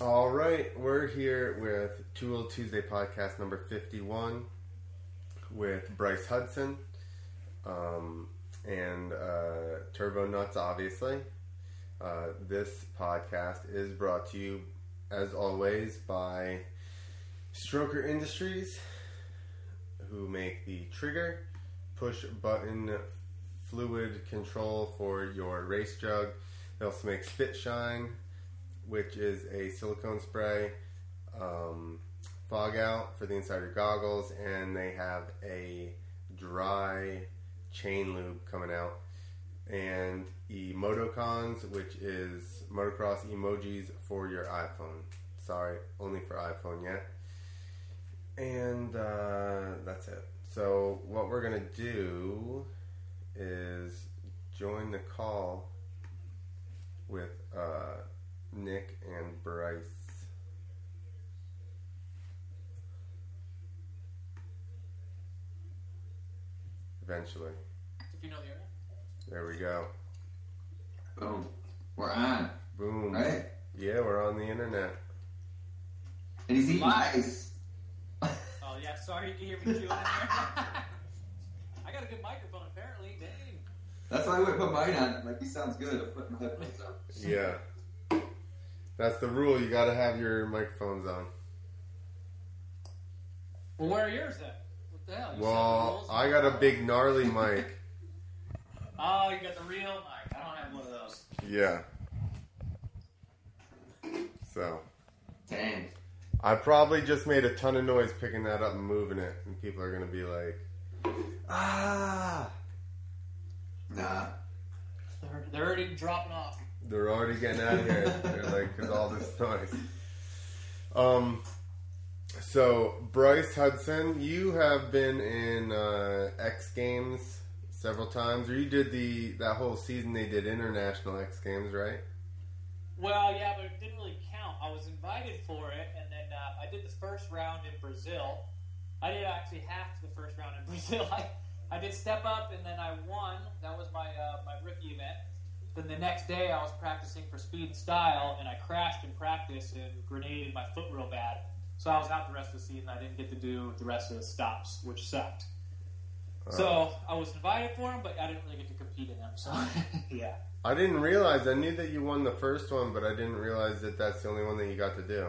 All right, we're here with Tool Tuesday podcast number 51 with Bryce Hudson um, and uh, Turbo Nuts, obviously. Uh, this podcast is brought to you, as always, by Stroker Industries, who make the trigger push button fluid control for your race jug. They also make Spit Shine, which is a silicone spray, um, fog out for the inside of your goggles, and they have a dry chain lube coming out. And Emotocons, which is motocross emojis for your iPhone. Sorry, only for iPhone yet. And uh, that's it. So, what we're going to do is join the call with uh, Nick and Bryce. Eventually. If you know the area. There we go. Boom. We're on, Boom. right? Yeah, we're on the internet. And he's eating Live. ice. Oh yeah, sorry you can hear me chewing in there. I got a good microphone apparently. Dang. That's why I would put mine on. Like, he sounds good. I'm putting my headphones on. Yeah. That's the rule. You got to have your microphones on. Well, where are yours at? What the hell? You the Well. I got a big gnarly mic. Oh, you got the real mic. I don't have one of those. Yeah. So, Dang. I probably just made a ton of noise picking that up and moving it, and people are gonna be like, "Ah!" Nah. They're, they're already dropping off. They're already getting out of here. They're like, "Cause all this noise." Um. So, Bryce Hudson, you have been in uh, X Games several times, or you did the that whole season they did international X Games, right? Well, yeah, but it didn't really count. I was invited for it, and then uh, I did the first round in Brazil. I did actually half the first round in Brazil. I, I did step up, and then I won. That was my uh, my rookie event. Then the next day, I was practicing for speed and style, and I crashed in practice and grenaded my foot real bad. So I was out the rest of the season. I didn't get to do the rest of the stops, which sucked. So I was invited for them, but I didn't really get to compete in them. So yeah. I didn't realize. I knew that you won the first one, but I didn't realize that that's the only one that you got to do.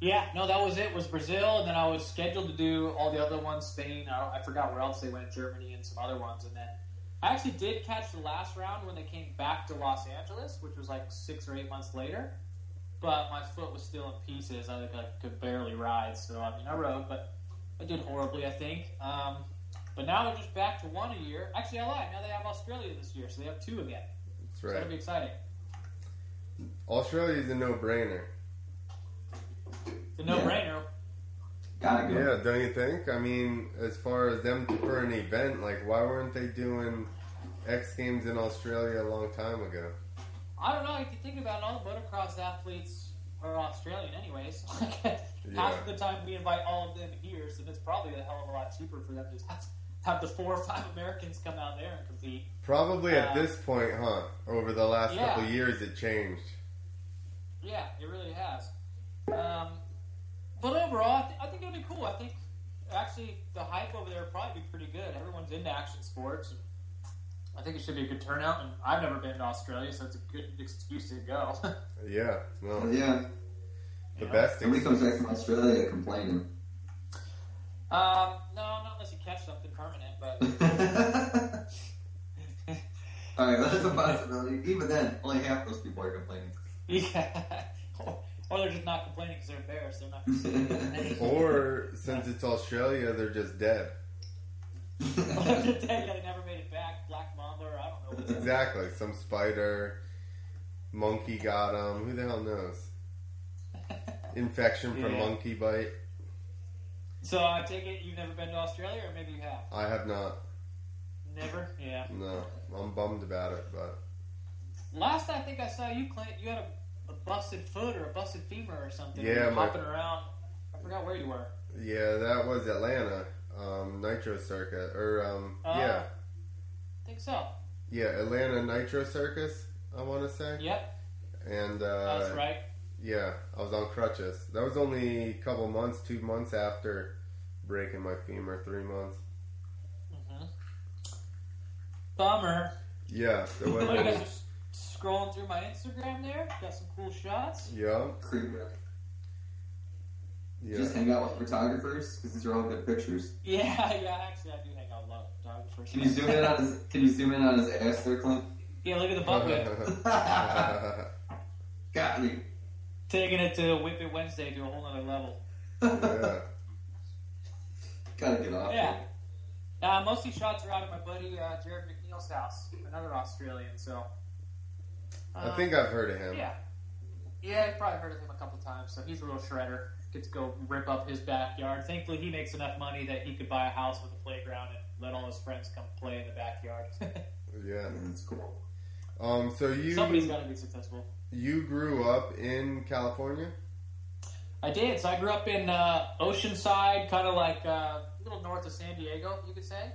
Yeah, no, that was it. Was Brazil, and then I was scheduled to do all the other ones, Spain. I, I forgot where else they went, Germany, and some other ones. And then I actually did catch the last round when they came back to Los Angeles, which was like six or eight months later. But my foot was still in pieces. I I could barely ride. So I mean, I rode, but I did horribly, I think. Um, but now they're just back to one a year. Actually, I lied. Now they have Australia this year, so they have two again. That's So that'll be exciting. Australia's a no-brainer. The no-brainer. Gotta go. Yeah, don't you think? I mean, as far as them for an event, like why weren't they doing X Games in Australia a long time ago? I don't know. If you think about it, all the motocross athletes are Australian, anyways. Yeah. Half of the time we invite all of them here, so it's probably a hell of a lot cheaper for them to have, have the four or five Americans come out there and compete. Probably at Uh, this point, huh? Over the last yeah. couple of years, it changed. Yeah, it really has. Um, but overall, I, th- I think it'll be cool. I think actually the hype over there will probably be pretty good. Everyone's into action sports. And I think it should be a good turnout. And I've never been to Australia, so it's a good excuse to go. Yeah, no, yeah. the You know? best. Somebody comes back from Australia complaining. Um, no, not unless you catch something permanent. But Alright, that's a possibility. Even then, only half those people are complaining. Yeah. Or they're just not complaining because they're embarrassed. They're not complaining. Or since it's Australia, they're just dead. yeah, they never made it back. Black Mamba, or I don't know. What's Exactly. Some spider, monkey got them. Who the hell knows? Infection from Yeah. monkey bite. so I take it you've never been to Australia, or maybe you have. I have not. Never. Yeah. No, I'm bummed about it, but Last I think I saw you, Clint, you had a, a busted foot or a busted femur or something. Yeah, my- hopping around. I forgot where you were. yeah, that was Atlanta, um, Nitro Circus, or um, Uh, yeah, I think so. yeah, Atlanta Nitro Circus. I want to say, Yep, and uh, that's right. Yeah, I was on crutches. That was only a couple months, two months after breaking my femur, three months. hmm Bummer. Yeah, there was. Scrolling through my Instagram there. Got some cool shots. yeah, Creep. yeah. Just hang out with photographers because these are all good pictures. Yeah, yeah. Actually, I do hang out a lot with photographers. Can you zoom in on his? Can you zoom in on his ass there, Clint? Yeah, look at the butt whip. Got me. Taking it to Whip It Wednesday to a whole other level. yeah. Gotta get off. Yeah. Uh, most of these shots are out of my buddy uh, Jarryd McNeil's house, another Australian. So. I uh, think I've heard of him. Yeah. Yeah, I've probably heard of him a couple times. So he's a little shredder. Gets to go rip up his backyard. Thankfully, he makes enough money that he could buy a house with a playground and let all his friends come play in the backyard. Yeah. That's cool. Um. So somebody's got to be successful. you grew up in California? I did. So I grew up in uh, Oceanside, kind of like uh, a little north of San Diego, you could say.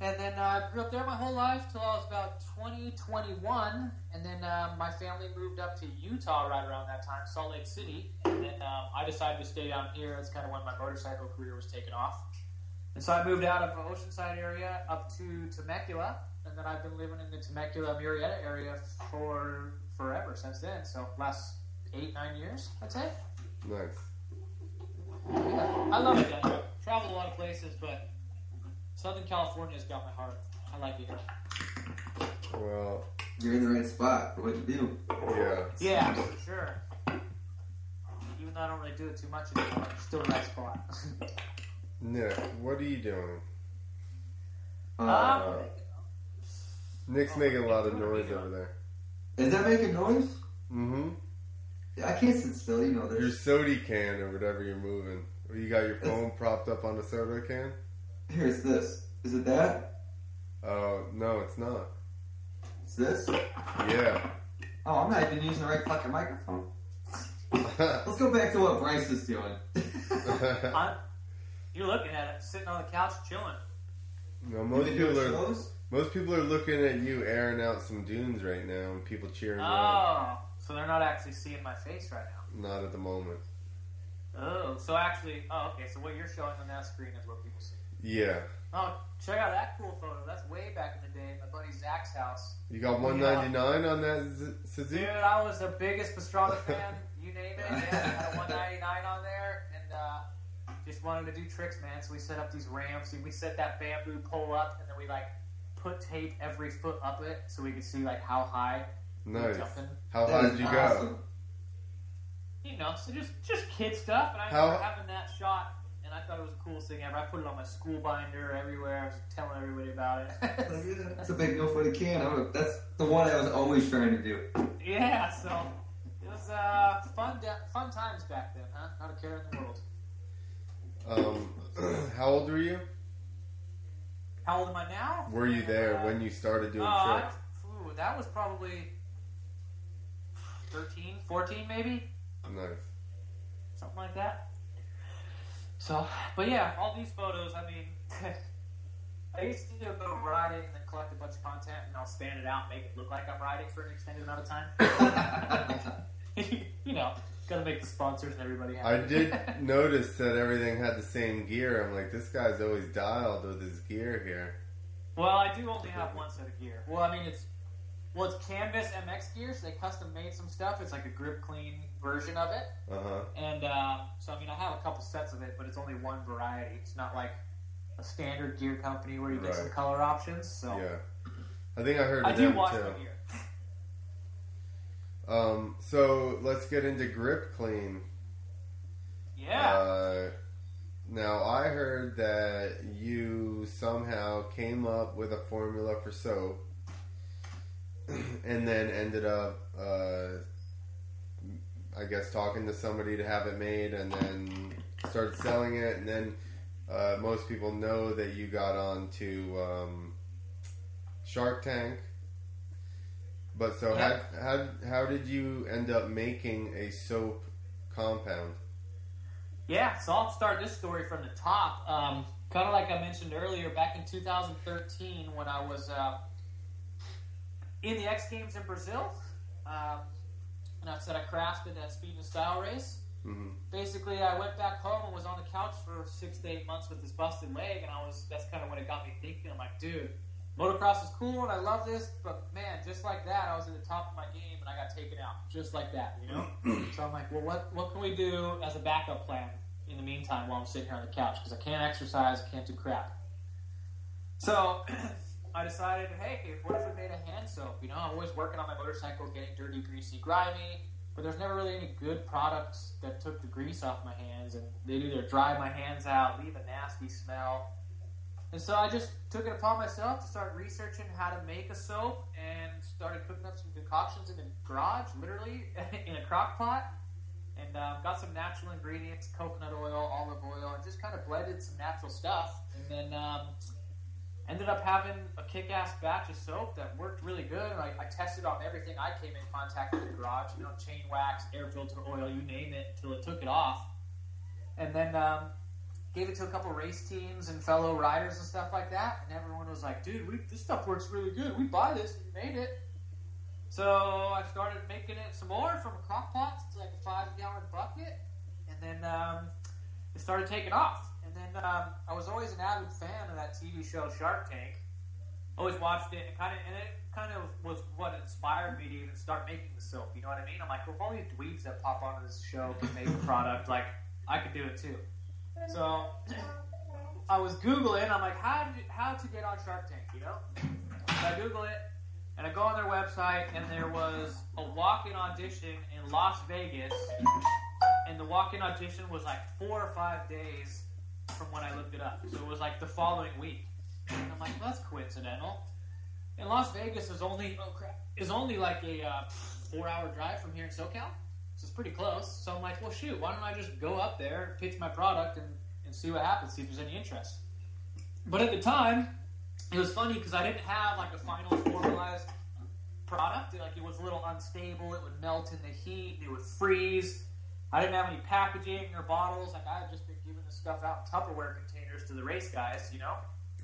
And then uh, I grew up there my whole life till I was about 20, 21. And then uh, my family moved up to Utah right around that time, Salt Lake City. And then um, I decided to stay down here. That's kind of when my motorcycle career was taking off. And so I moved out of the Oceanside area up to Temecula. And then I've been living in the Temecula, Murrieta area for forever since then. So last eight, nine years, I'd say. Nice. Yeah, I love it. Traveled a lot of places, but Southern California's got my heart. I like it here. Well, You're in the right spot for what you do. yeah. Yeah, for sure. Even though I don't really do it too much anymore, it's still the right spot. Nick, what are you doing? Uh, um, Nick's Oh, making a lot of what are we noise over there. is that making noise? Mm-hmm. Yeah, I can't sit still. You know Your this. soda can or whatever you're moving. Or you got your phone propped up on the soda can? Here's this. Is it that? Oh, no, it's not. Is this? Yeah. Oh, I'm not even using the right fucking microphone. Let's go back to what Bryce is doing. I'm, you're looking at it, sitting on the couch chilling. no, most You people are shows? most people are looking at you airing out some dunes right now and people cheering you on. Oh, so they're not actually seeing my face right now. Not at the moment. Oh, so actually, oh, okay. So what you're showing on that screen is what people see. Yeah. Oh, check out that cool photo. That's way back in the day, my buddy Zach's house. You got 199 on that Z- Suzuki? Dude, I was the biggest Pastrana fan. You name it. Yeah, I had a 199 on there, and uh, just wanted to do tricks, man. So we set up these ramps. and We set that bamboo pole up, and then we like put tape every foot up it so we could see like how high we were Nice. jumping. How That high did you go? You know, so just just kid stuff. And I How- remember having that shot, and I thought it was the coolest thing ever. I put it on my school binder everywhere. I was telling everybody about it. That's a big deal for the can. I would- That's the one I was always trying to do. yeah, so it was uh, fun da- fun times back then, huh? Not a care in the world. Um, how old were you? How old am I now? Were you there Uh, when you started doing Oh, I, tricks? ooh, that was probably 13, 14 maybe, Nice. something like that. So, but yeah, all these photos. I mean, I used to go riding and then collect a bunch of content, and I'll span it out, and make it look like I'm riding for an extended amount of time. you know, gotta make the sponsors and everybody happy. I did notice that everything had the same gear. I'm like, this guy's always dialed with his gear here. Well, I do only have one set of gear. Well, I mean, it's well, it's Canvas MX gear, so they custom made some stuff. It's like a grip clean version of it, Uh huh. and uh, so I mean, I have a couple sets of it, but it's only one variety. It's not like a standard gear company where you get some color options. So Yeah. I think I heard I of do them wash too. gear. Um, so let's get into grip clean. Yeah. Uh, now I heard that you somehow came up with a formula for soap, and then ended up, uh, I guess, talking to somebody to have it made, and then started selling it, and then uh, most people know that you got on to um, Shark Tank. But so Yeah. how, how how did you end up making a soap compound? Yeah, so I'll start this story from the top. Um, kind of like I mentioned earlier, back in 2013, when I was uh, in the X Games in Brazil, um, and I said I crashed that speed and style race. hmm Basically, I went back home and was on the couch for six to eight months with this busted leg, and I was that's kind of when it got me thinking. I'm like, dude, motocross is cool and I love this, but man, just like that, I was at the top of my game and I got taken out, just like that, you know. so I'm like, well, what what can we do as a backup plan in the meantime while I'm sitting here on the couch because I can't exercise, can't do crap. So I decided, hey, what if we made a hand soap? You know, I'm always working on my motorcycle, getting dirty, greasy, grimy, but there's never really any good products that took the grease off my hands, and they'd either dry my hands out, leave a nasty smell. And so I just took it upon myself to start researching how to make a soap and started cooking up some concoctions in the garage, literally in a crock pot. And um, got some natural ingredients, coconut oil, olive oil, and just kind of blended some natural stuff. And then um, ended up having a kick-ass batch of soap that worked really good. And I, I tested on everything I came in contact with the garage, you know, chain wax, air filter oil, you name it, till it took it off. And then um, gave it to a couple race teams and fellow riders and stuff like that. And everyone was like, dude, we, this stuff works really good. We buy this. We made it. So I started making it some more from a crock pot. It's like a five gallon bucket. And then um, it started taking off. Um, I was always an avid fan of that TV show Shark Tank. Always watched it and kind of, and it kind of was what inspired me to even start making the soap. You know what I mean? I'm like, if these dweebs that pop onto this show can make a product, like I could do it too. So I was googling. I'm like, how to, how to get on Shark Tank? You know? So I Google it, and I go on their website, and there was a walk-in audition in Las Vegas, and the walk-in audition was like four or five days from when I looked it up. So it was like the following week, and I'm like, well, that's coincidental. And Las Vegas is only oh crap is only like a uh, four-hour drive from here in SoCal. So it's pretty close. So I'm like, well, shoot, why don't I just go up there, pitch my product, and, and see what happens, see if there's any interest. But at the time, it was funny because I didn't have like a final formalized product. Like it was a little unstable. It would melt in the heat. It would freeze. I didn't have any packaging or bottles. Like I had just been giving the stuff out in Tupperware containers to the race guys, you know.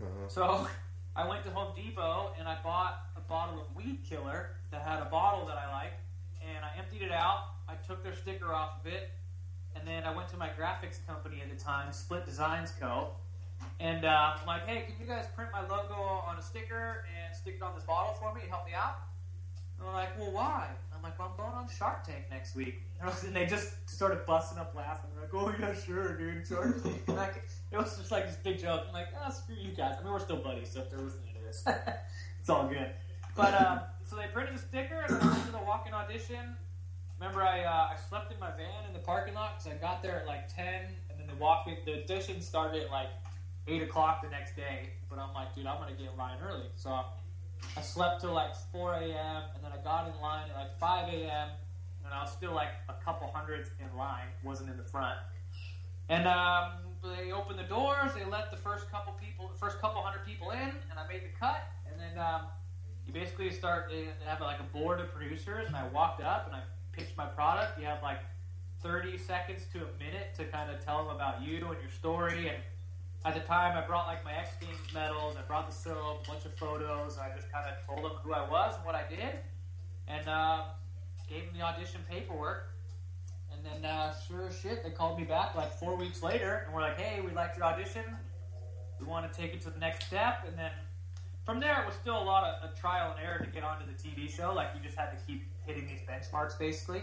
Uh-huh. So I went to Home Depot and I bought a bottle of Weed Killer that had a bottle that I like, and I emptied it out. I took their sticker off of it, and then I went to my graphics company at the time, Split Designs Co. And uh, I'm like, hey, can you guys print my logo on a sticker and stick it on this bottle for me to help me out? And they're like, well, why? I'm like, well, I'm going on Shark Tank next week. And they just started busting up laughing. They're like, oh, yeah, sure, dude. Shark Tank. And like, it was just like this big joke. I'm like, oh, screw you guys. I mean, we're still buddies, so if they're listening to this, it's all good. But um, so they printed a sticker, and I went to the walk-in audition. Remember, I uh, I slept in my van in the parking lot because I got there at like ten, and then the walk-in the audition started at like eight o'clock the next day. But I'm like, dude, I'm gonna get in line early. So I slept till like 4 a.m. and then I got in line at like 5 a.m. and I was still like a couple hundreds in line, wasn't in the front. And um, they opened the doors. They let the first couple people, first couple hundred people in, and I made the cut. And then um, you basically start. They have like a board of producers, and I walked up and I pitched my product. You have like 30 seconds to a minute to kind of tell them about you and your story. And at the time, I brought like my X Games medals. I brought the soap, a bunch of photos. I just kind of told them who I was and what I did, and uh, gave them the audition paperwork. And then, uh, sure as shit, they called me back like four weeks later, and we're like, "Hey, we liked your audition. We want to take it to the next step." And then from there, it was still a lot of a trial and error to get onto the TV show. Like you just had to keep hitting these benchmarks, basically.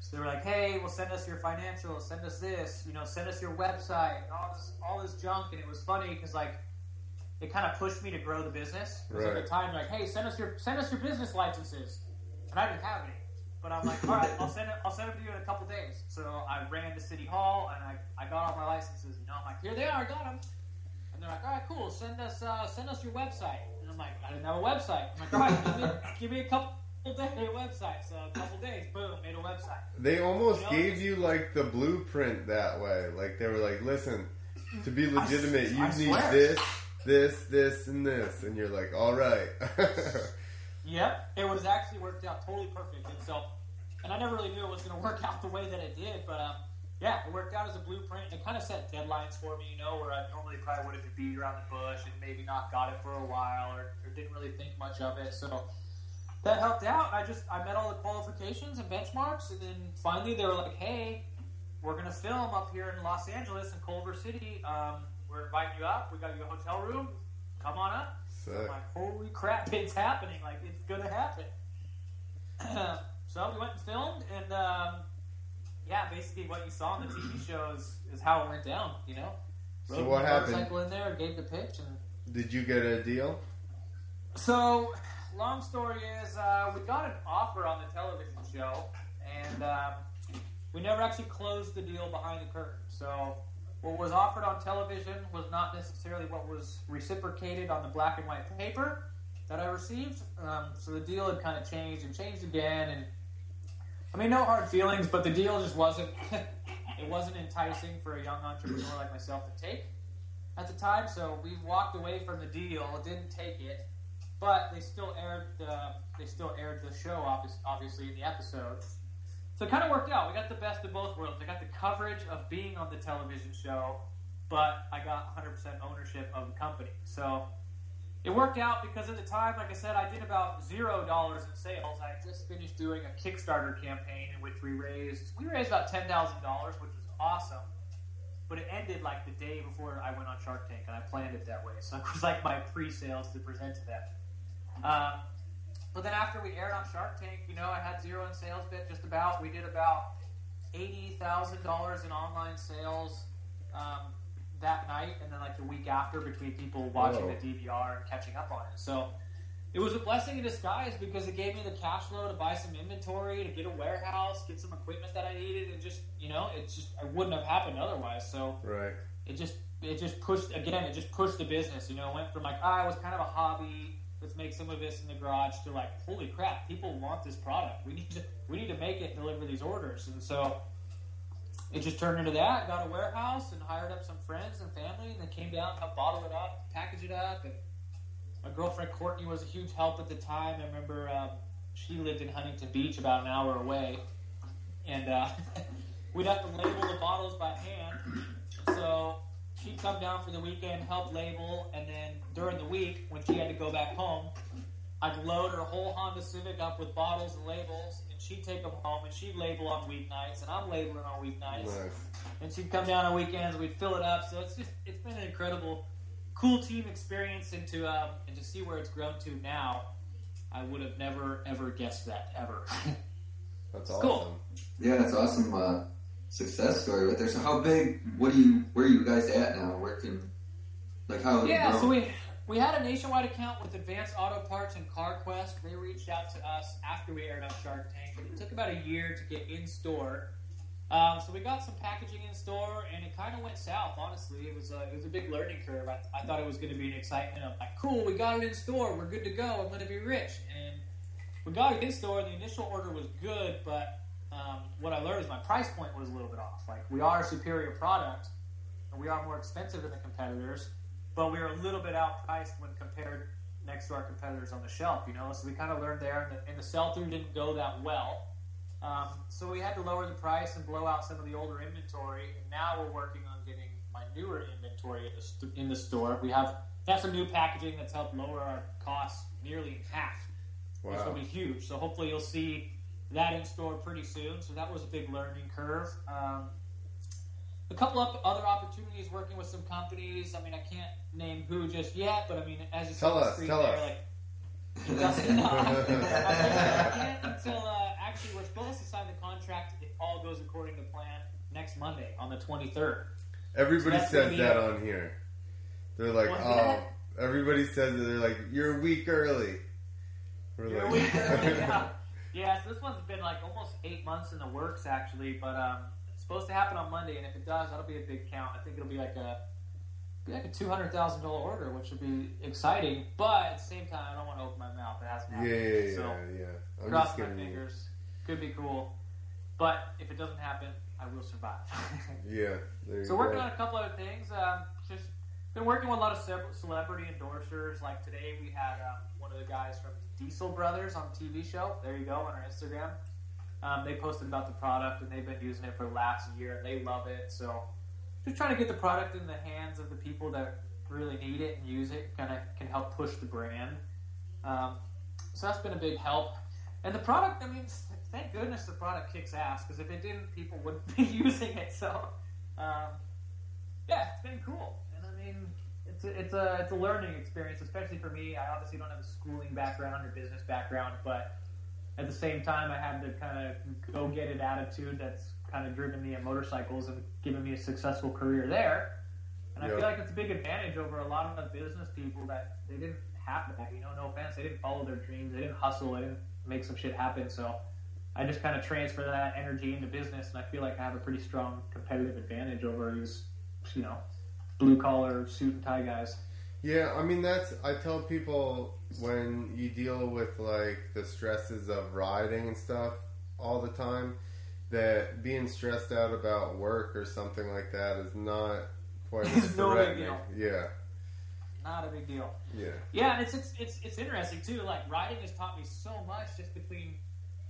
So they were like, "Hey, well, send us your financials, send us this, you know, send us your website, all this, all this junk." And it was funny because like it kind of pushed me to grow the business. Because at the time, like, "Hey, send us your send us your business licenses," and I didn't have any. But I'm like, "All right, I'll send it. I'll send them to you in a couple days." So I ran to City Hall and I, I got all my licenses. You know, I'm like, "Here they are, I got them." And they're like, "All right, cool. Send us uh, send us your website." And I'm like, "I didn't have a website." I'm like, "All right, give me, give me a couple." Day website, so a couple days, boom, made a website. They almost You know, gave you like the blueprint that way. Like they were like, "Listen, to be legitimate, you I need this, this, this, and this," and you're like, "All right." Yep, it was actually worked out totally perfect. And so, and I never really knew it was going to work out the way that it did, but um, yeah, it worked out as a blueprint. It kind of set deadlines for me, you know, where I normally probably would have beat around the bush and maybe not got it for a while or, or didn't really think much of it. So that helped out. I just I met all the qualifications and benchmarks, and then finally they were like, "Hey, we're gonna film up here in Los Angeles in Culver City. Um, we're inviting you up. We got you a hotel room. Come on up." I'm like, "Holy crap, it's happening! Like it's gonna happen." so we went and filmed, and um, yeah, basically what you saw in the TV show is, how it went down. You know, So Rode what my happened? Motorcycle in there, gave the pitch, and Did you get a deal? so, long story is, uh, we got an offer on the television show, and um, we never actually closed the deal behind the curtain. So, what was offered on television was not necessarily what was reciprocated on the black and white paper that I received. Um, so the deal had kind of changed and changed again, and I mean, no hard feelings, but the deal just wasn't. it wasn't enticing for a young entrepreneur like myself to take at the time. So we walked away from the deal, didn't take it, but they still aired the they still aired the show obviously in the episode. So it kind of worked out. We got the best of both worlds. I got the coverage of being on the television show, but I got 100% ownership of the company. So it worked out because at the time, like I said, I did about zero dollars in sales. I had just finished doing a Kickstarter campaign in which we raised we raised about ten thousand dollars, which was awesome. But it ended like the day before I went on Shark Tank, and I planned it that way. So it was like my pre-sales to present to them. Um, but then after we aired on Shark Tank, you know, I had zero in sales bit just about. We did about eighty thousand dollars in online sales um, that night, and then like the week after, between people watching Whoa. the DVR and catching up on it. So it was a blessing in disguise because it gave me the cash flow to buy some inventory, to get a warehouse, get some equipment that I needed, and just you know, it's just I wouldn't have happened otherwise. So Right. it just it just pushed again it just pushed the business you know it went from like ah, it was kind of a hobby let's make some of this in the garage to like holy crap people want this product. We need to we need to make it and deliver these orders. And so it just turned into that got a warehouse and hired up some friends and family and then came down helped bottle it up package it up and my girlfriend courtney was a huge help at the time. I remember um, she lived in huntington beach about an hour away and uh, we'd have to label the bottles by hand. So she'd come down for the weekend, help label, and then during the week, when she had to go back home, I'd load her whole Honda Civic up with bottles and labels, and she'd take them home, and she'd label on weeknights, and I'm labeling on weeknights, Nice. and she'd come down on weekends, we'd fill it up. So it's just it's been an incredible, cool team experience, and to um, and to see where it's grown to now, I would have never ever guessed that ever. That's awesome. cool. Yeah, that's awesome uh, success story right there. So how big? What do you? Where are you guys at now? Working? Like how? Yeah, so we we had a nationwide account with Advanced Auto Parts and CarQuest. They reached out to us after we aired on Shark Tank, and it took about a year to get in store. Um, so we got some packaging in store, and it kind of went south. Honestly, it was a, it was a big learning curve. I, I thought it was going to be an excitement of like, cool, we got it in store, we're good to go, I'm going to be rich. And we got it in store. The initial order was good, but um, what I learned is my price point was a little bit off. Like we are a superior product, and we are more expensive than the competitors, but we are a little bit outpriced when compared next to our competitors on the shelf. You know, so we kind of learned there, and the, and the sell through didn't go that well. Um, so we had to lower the price and blow out some of the older inventory, and now we're working on getting my newer inventory in the, st- in the store. We have that's some new packaging that's helped lower our costs nearly in half which will be huge. So hopefully you'll see that in store pretty soon. So that was a big learning curve. Um, a couple of other opportunities working with some companies. I mean, I can't name who just yet, but I mean, as you Tell the us, screen tell there, us. like it doesn't. I can't, until uh, actually we're supposed to sign the contract if all goes according to plan next Monday on the twenty third. Everybody So says that a- on here. They're like, oh, everybody says that. They're like, you're a week early. We're You're a like, week early, yeah. Yeah, so this one's been like almost eight months in the works actually, but um, it's supposed to happen on Monday, and if it does, that'll be a big count. I think it'll be like a be like a two hundred thousand dollar order, which would be exciting. But at the same time, I don't want to open my mouth. It hasn't yeah, happened. yeah, yet, yeah, so yeah. I'm cross my giving you. fingers. Could be cool, but if it doesn't happen, I will survive. Yeah. So working go. on a couple other things. Um, just been working with a lot of celebrity endorsers. Like today, we had um, one of the guys from Diesel Brothers on TV show. There you go on our Instagram. Um, they posted about the product and they've been using it for the last year and they love it. So just trying to get the product in the hands of the people that really need it and use it. Kind of can help push the brand. Um, so that's been a big help. And the product, I mean, thank goodness the product kicks ass because if it didn't, people wouldn't be using it. So, um, yeah, it's been cool. And I mean, it's a, it's a it's a learning experience, especially for me. I obviously don't have a schooling background or business background, but at the same time, I have the kind of go get it attitude that's kind of driven me in motorcycles and given me a successful career there. And I Yep. feel like it's a big advantage over a lot of the business people that they didn't have that. You know, no offense, they didn't follow their dreams, they didn't hustle, they didn't make some shit happen. So I just kind of transfer that energy into business, and I feel like I have a pretty strong competitive advantage over these, you know, blue collar suit and tie guys. Yeah, I mean that's I tell people when you deal with like the stresses of riding and stuff all the time that being stressed out about work or something like that is not quite as It's no big deal. Yeah, Not a big deal. yeah, Yeah, and it's, it's it's it's interesting too. Like riding has taught me so much just between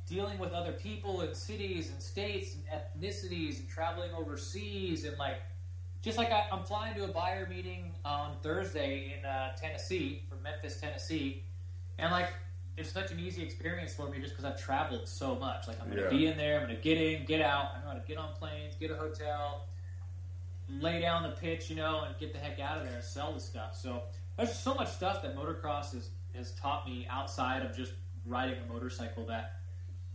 dealing with other people in cities and states and ethnicities and traveling overseas and like just like I, I'm flying to a buyer meeting on Thursday in uh, Tennessee from Memphis, Tennessee, and like it's such an easy experience for me just because I've traveled so much. Like I'm going to Yeah. be in there, I'm going to get in, get out. I know how to get on planes, get a hotel, lay down the pitch, you know, and get the heck out of there and sell the stuff. So there's just so much stuff that motocross has, has taught me outside of just riding a motorcycle that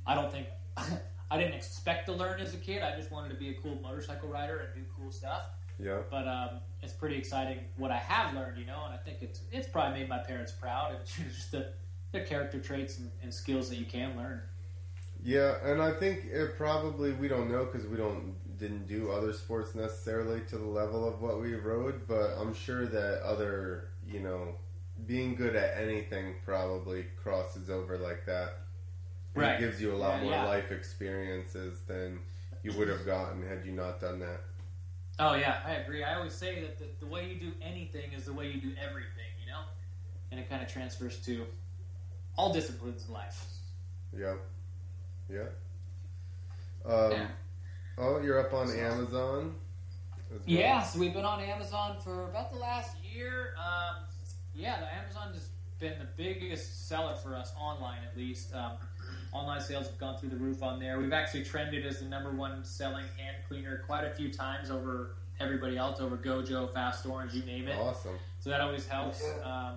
I don't think I didn't expect to learn as a kid. I just wanted to be a cool motorcycle rider and do cool stuff. Yeah. But um, it's pretty exciting what I have learned, you know, and I think it's it's probably made my parents proud. And it's just the, the character traits and, and skills that you can learn. Yeah, and I think it probably we don't know because we don't didn't do other sports necessarily to the level of what we rode, but I'm sure that other you know being good at anything probably crosses over like that. And Right. It gives you a lot Yeah, more yeah. life experiences than you would have gotten had you not done that. Oh yeah, I agree. I always say that the, the way you do anything is the way you do everything, you know, and it kind of transfers to all disciplines in life. Yeah, yeah. Um, Yeah. Oh, you're up on awesome. Amazon. well. Yeah, so we've been on Amazon for about the last year. Um, yeah, the Amazon has been the biggest seller for us online, at least. Um, online sales have gone through the roof on there. We've actually trended as the number one selling hand cleaner quite a few times over everybody else, over Gojo, Fast Orange, you name it. Awesome. So that always helps. Um,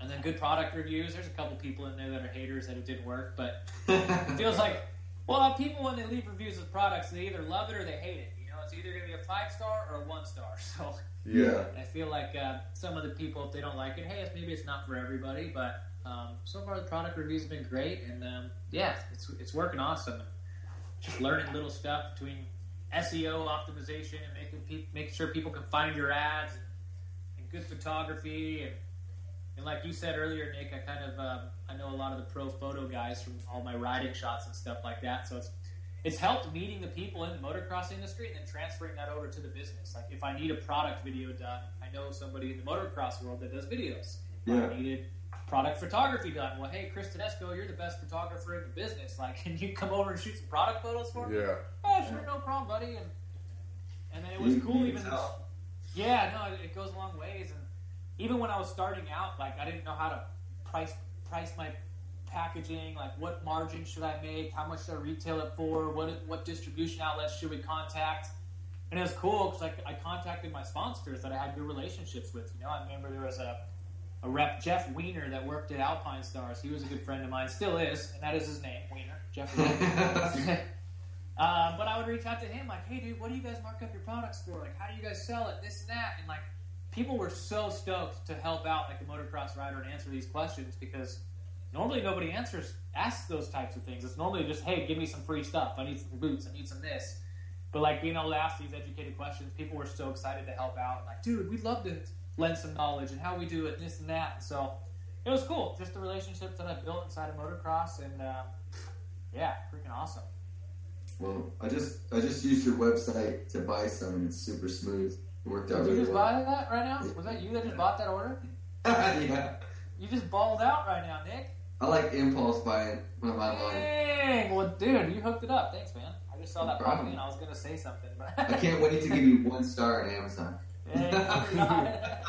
and then good product reviews. There's a couple people in there that are haters that it didn't work, but it feels like well, people when they leave reviews of products, they either love it or they hate it. You know, it's either going to be a five star or a one star. So Yeah. I feel like uh, some of the people, if they don't like it, hey, it's, maybe it's not for everybody. But um, so far, the product reviews have been great, and um, yeah, it's it's working awesome. Just learning little stuff between SEO optimization and making pe- making sure people can find your ads and, and good photography and and like you said earlier, Nick, I kind of um, I know a lot of the pro photo guys from all my riding shots and stuff like that. So it's it's helped meeting the people in the motocross industry and then transferring that over to the business. Like if I need a product video done, I know somebody in the motocross world that does videos. If Yeah. I needed product photography done, well, hey, Chris Tedesco, you're the best photographer in the business. Like, can you come over and shoot some product photos for me? Yeah. Oh, sure, no problem, buddy. And and then it was cool even. can tell. Yeah, no, it, it goes a long ways. And even when I was starting out, like I didn't know how to price price my packaging. Like, what margin should I make? How much should I retail it for? What what distribution outlets should we contact? And it was cool because I, I contacted my sponsors that I had good relationships with. You know, I remember there was a a rep, Jeff Weiner, that worked at Alpine Stars. He was a good friend of mine, still is, and that is his name, Weiner, Jeff Wiener. Um, but I would reach out to him like, "Hey, dude, what do you guys mark up your products for? Like, how do you guys sell it? This and that." And like, people were so stoked to help out like the motocross rider and answer these questions because normally nobody answers asks those types of things. It's normally just, "Hey, give me some free stuff. I need some boots. I need some this." But like being able to ask these educated questions, people were so excited to help out. Like, dude, we'd love to lend some knowledge and how we do it, and this and that. And so it was cool, just the relationships that I built inside of motocross, and uh, yeah, freaking awesome. Well, I just I just used your website to buy some, and it's super smooth. It worked out Did you just well. buy that right now? Was that you that just bought that order? yeah, You just balled out right now, Nick. I like impulse buying when I'm online. Dang, well, dude, you hooked it up. Thanks, man. I just saw No that problem. in. I was gonna say something, but I can't wait to give you one star on Amazon. Hey, you forgot.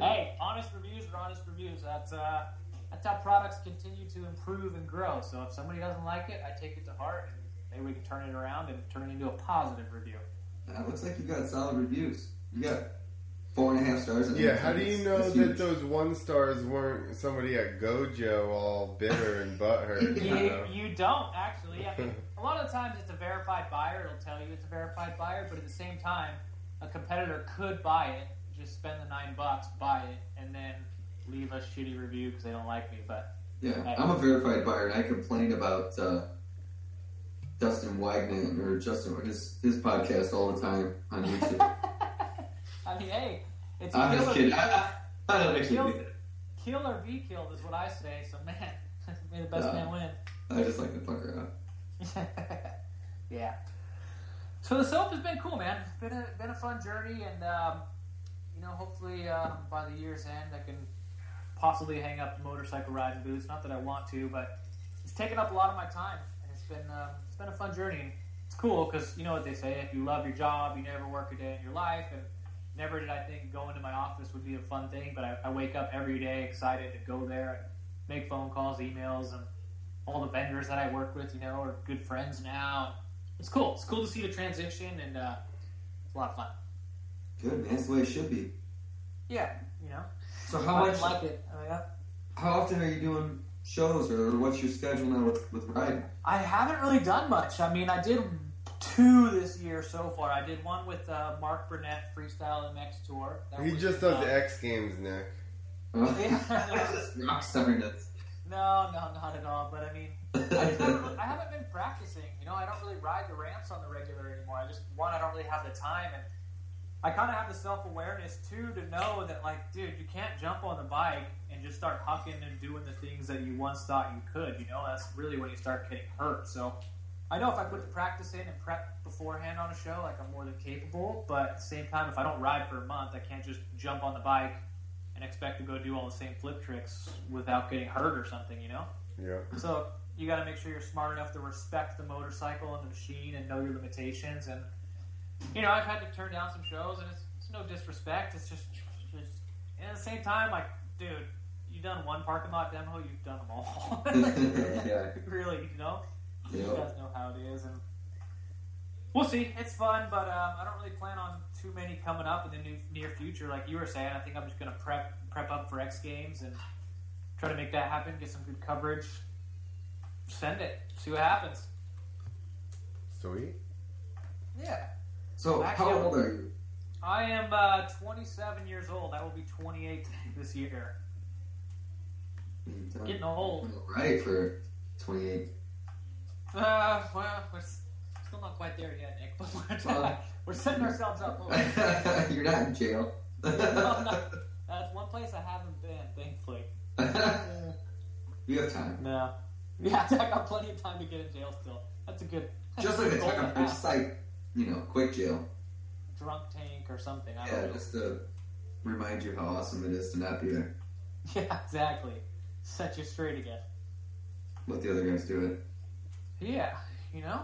hey, honest reviews are honest reviews. That's uh, that's how products continue to improve and grow. So if somebody doesn't like it, I take it to heart, and maybe we can turn it around and turn it into a positive review. Uh, looks like you got solid reviews. You got four and a half stars. Yeah, how do you know that huge. those one stars weren't somebody at Gojo all bitter and butthurt? You You, know? you don't actually. I mean, a lot of the times it's a verified buyer. It'll tell you it's a verified buyer, but at the same time, a competitor could buy it, just spend the nine bucks, buy it, and then leave a shitty review because they don't like me. But Yeah, I'm a verified buyer, and I complain about uh, Dustin Wagner or Justin his his podcast all the time on YouTube. I mean, hey, it's a I'm just kidding. I, I, I don't actually Kill- do that. kill or be killed is what I say. So man, may the best Yeah. man win. I just like to fuck around. yeah. So the soap has been cool, man. It's been a been a fun journey, and um, you know, hopefully uh, by the year's end, I can possibly hang up motorcycle riding boots. Not that I want to, but it's taken up a lot of my time, and it's been um, it's been a fun journey. It's cool because you know what they say: if you love your job, you never work a day in your life. And never did I think going to my office would be a fun thing, but I, I wake up every day excited to go there and make phone calls, emails, and all the vendors that I work with, you know, are good friends now. It's cool. It's cool to see the transition, and uh, it's a lot of fun. Good man, that's the way it should be. Yeah, you know. So I how much? didn't like it. I, mean, How often are you doing shows, or what's your schedule now with with riding? I haven't really done much. I mean, I did two this year so far. I did one with uh, Mark Burnett Freestyle MX Tour. That He was, just does uh, X Games, Nick. Yeah. Just rock. No, no, not at all. But I mean, I, haven't, I haven't been practicing. You know, I don't really ride the ramps on the regular anymore. I just one, I don't really have the time, and I kind of have the self awareness too to know that, like, dude, you can't jump on the bike and just start hucking and doing the things that you once thought you could. You know, that's really when you start getting hurt. So. I know if I put the practice in and prep beforehand on a show, like I'm more than capable. But at the same time, if I don't ride for a month, I can't just jump on the bike and expect to go do all the same flip tricks without getting hurt or something, you know? Yeah. So you got to make sure you're smart enough to respect the motorcycle and the machine and know your limitations. And you know, I've had to turn down some shows, and it's, it's no disrespect. It's just, just and at the same time, like, dude, you've done one parking lot demo, you've done them all. Yeah. really, you know, you guys know how it is, and we'll see. It's fun, but um, I don't really plan on too many coming up in the new, near future. Like you were saying, I think I'm just gonna prep prep up for X Games and try to make that happen. Get some good coverage. Send it. See what happens. Sweet. Yeah. So Actually, how old are you? I am uh, 27 years old. I will be 28 this year. Getting old. Right for 28. Uh, well, we're still not quite there yet, Nick. But we're, Well- we're setting ourselves up. You're not in jail. no, no. That's one place I haven't been, thankfully. you have time. No. Yeah, I got plenty of time to get in jail still. That's a good. Just like a goal to time, have. just like you know, quick jail. drunk tank or something. I Yeah, don't know. just to remind you how awesome it is to not be there. Yeah, exactly. Set you straight again. Let the other guys do it. Yeah, you know.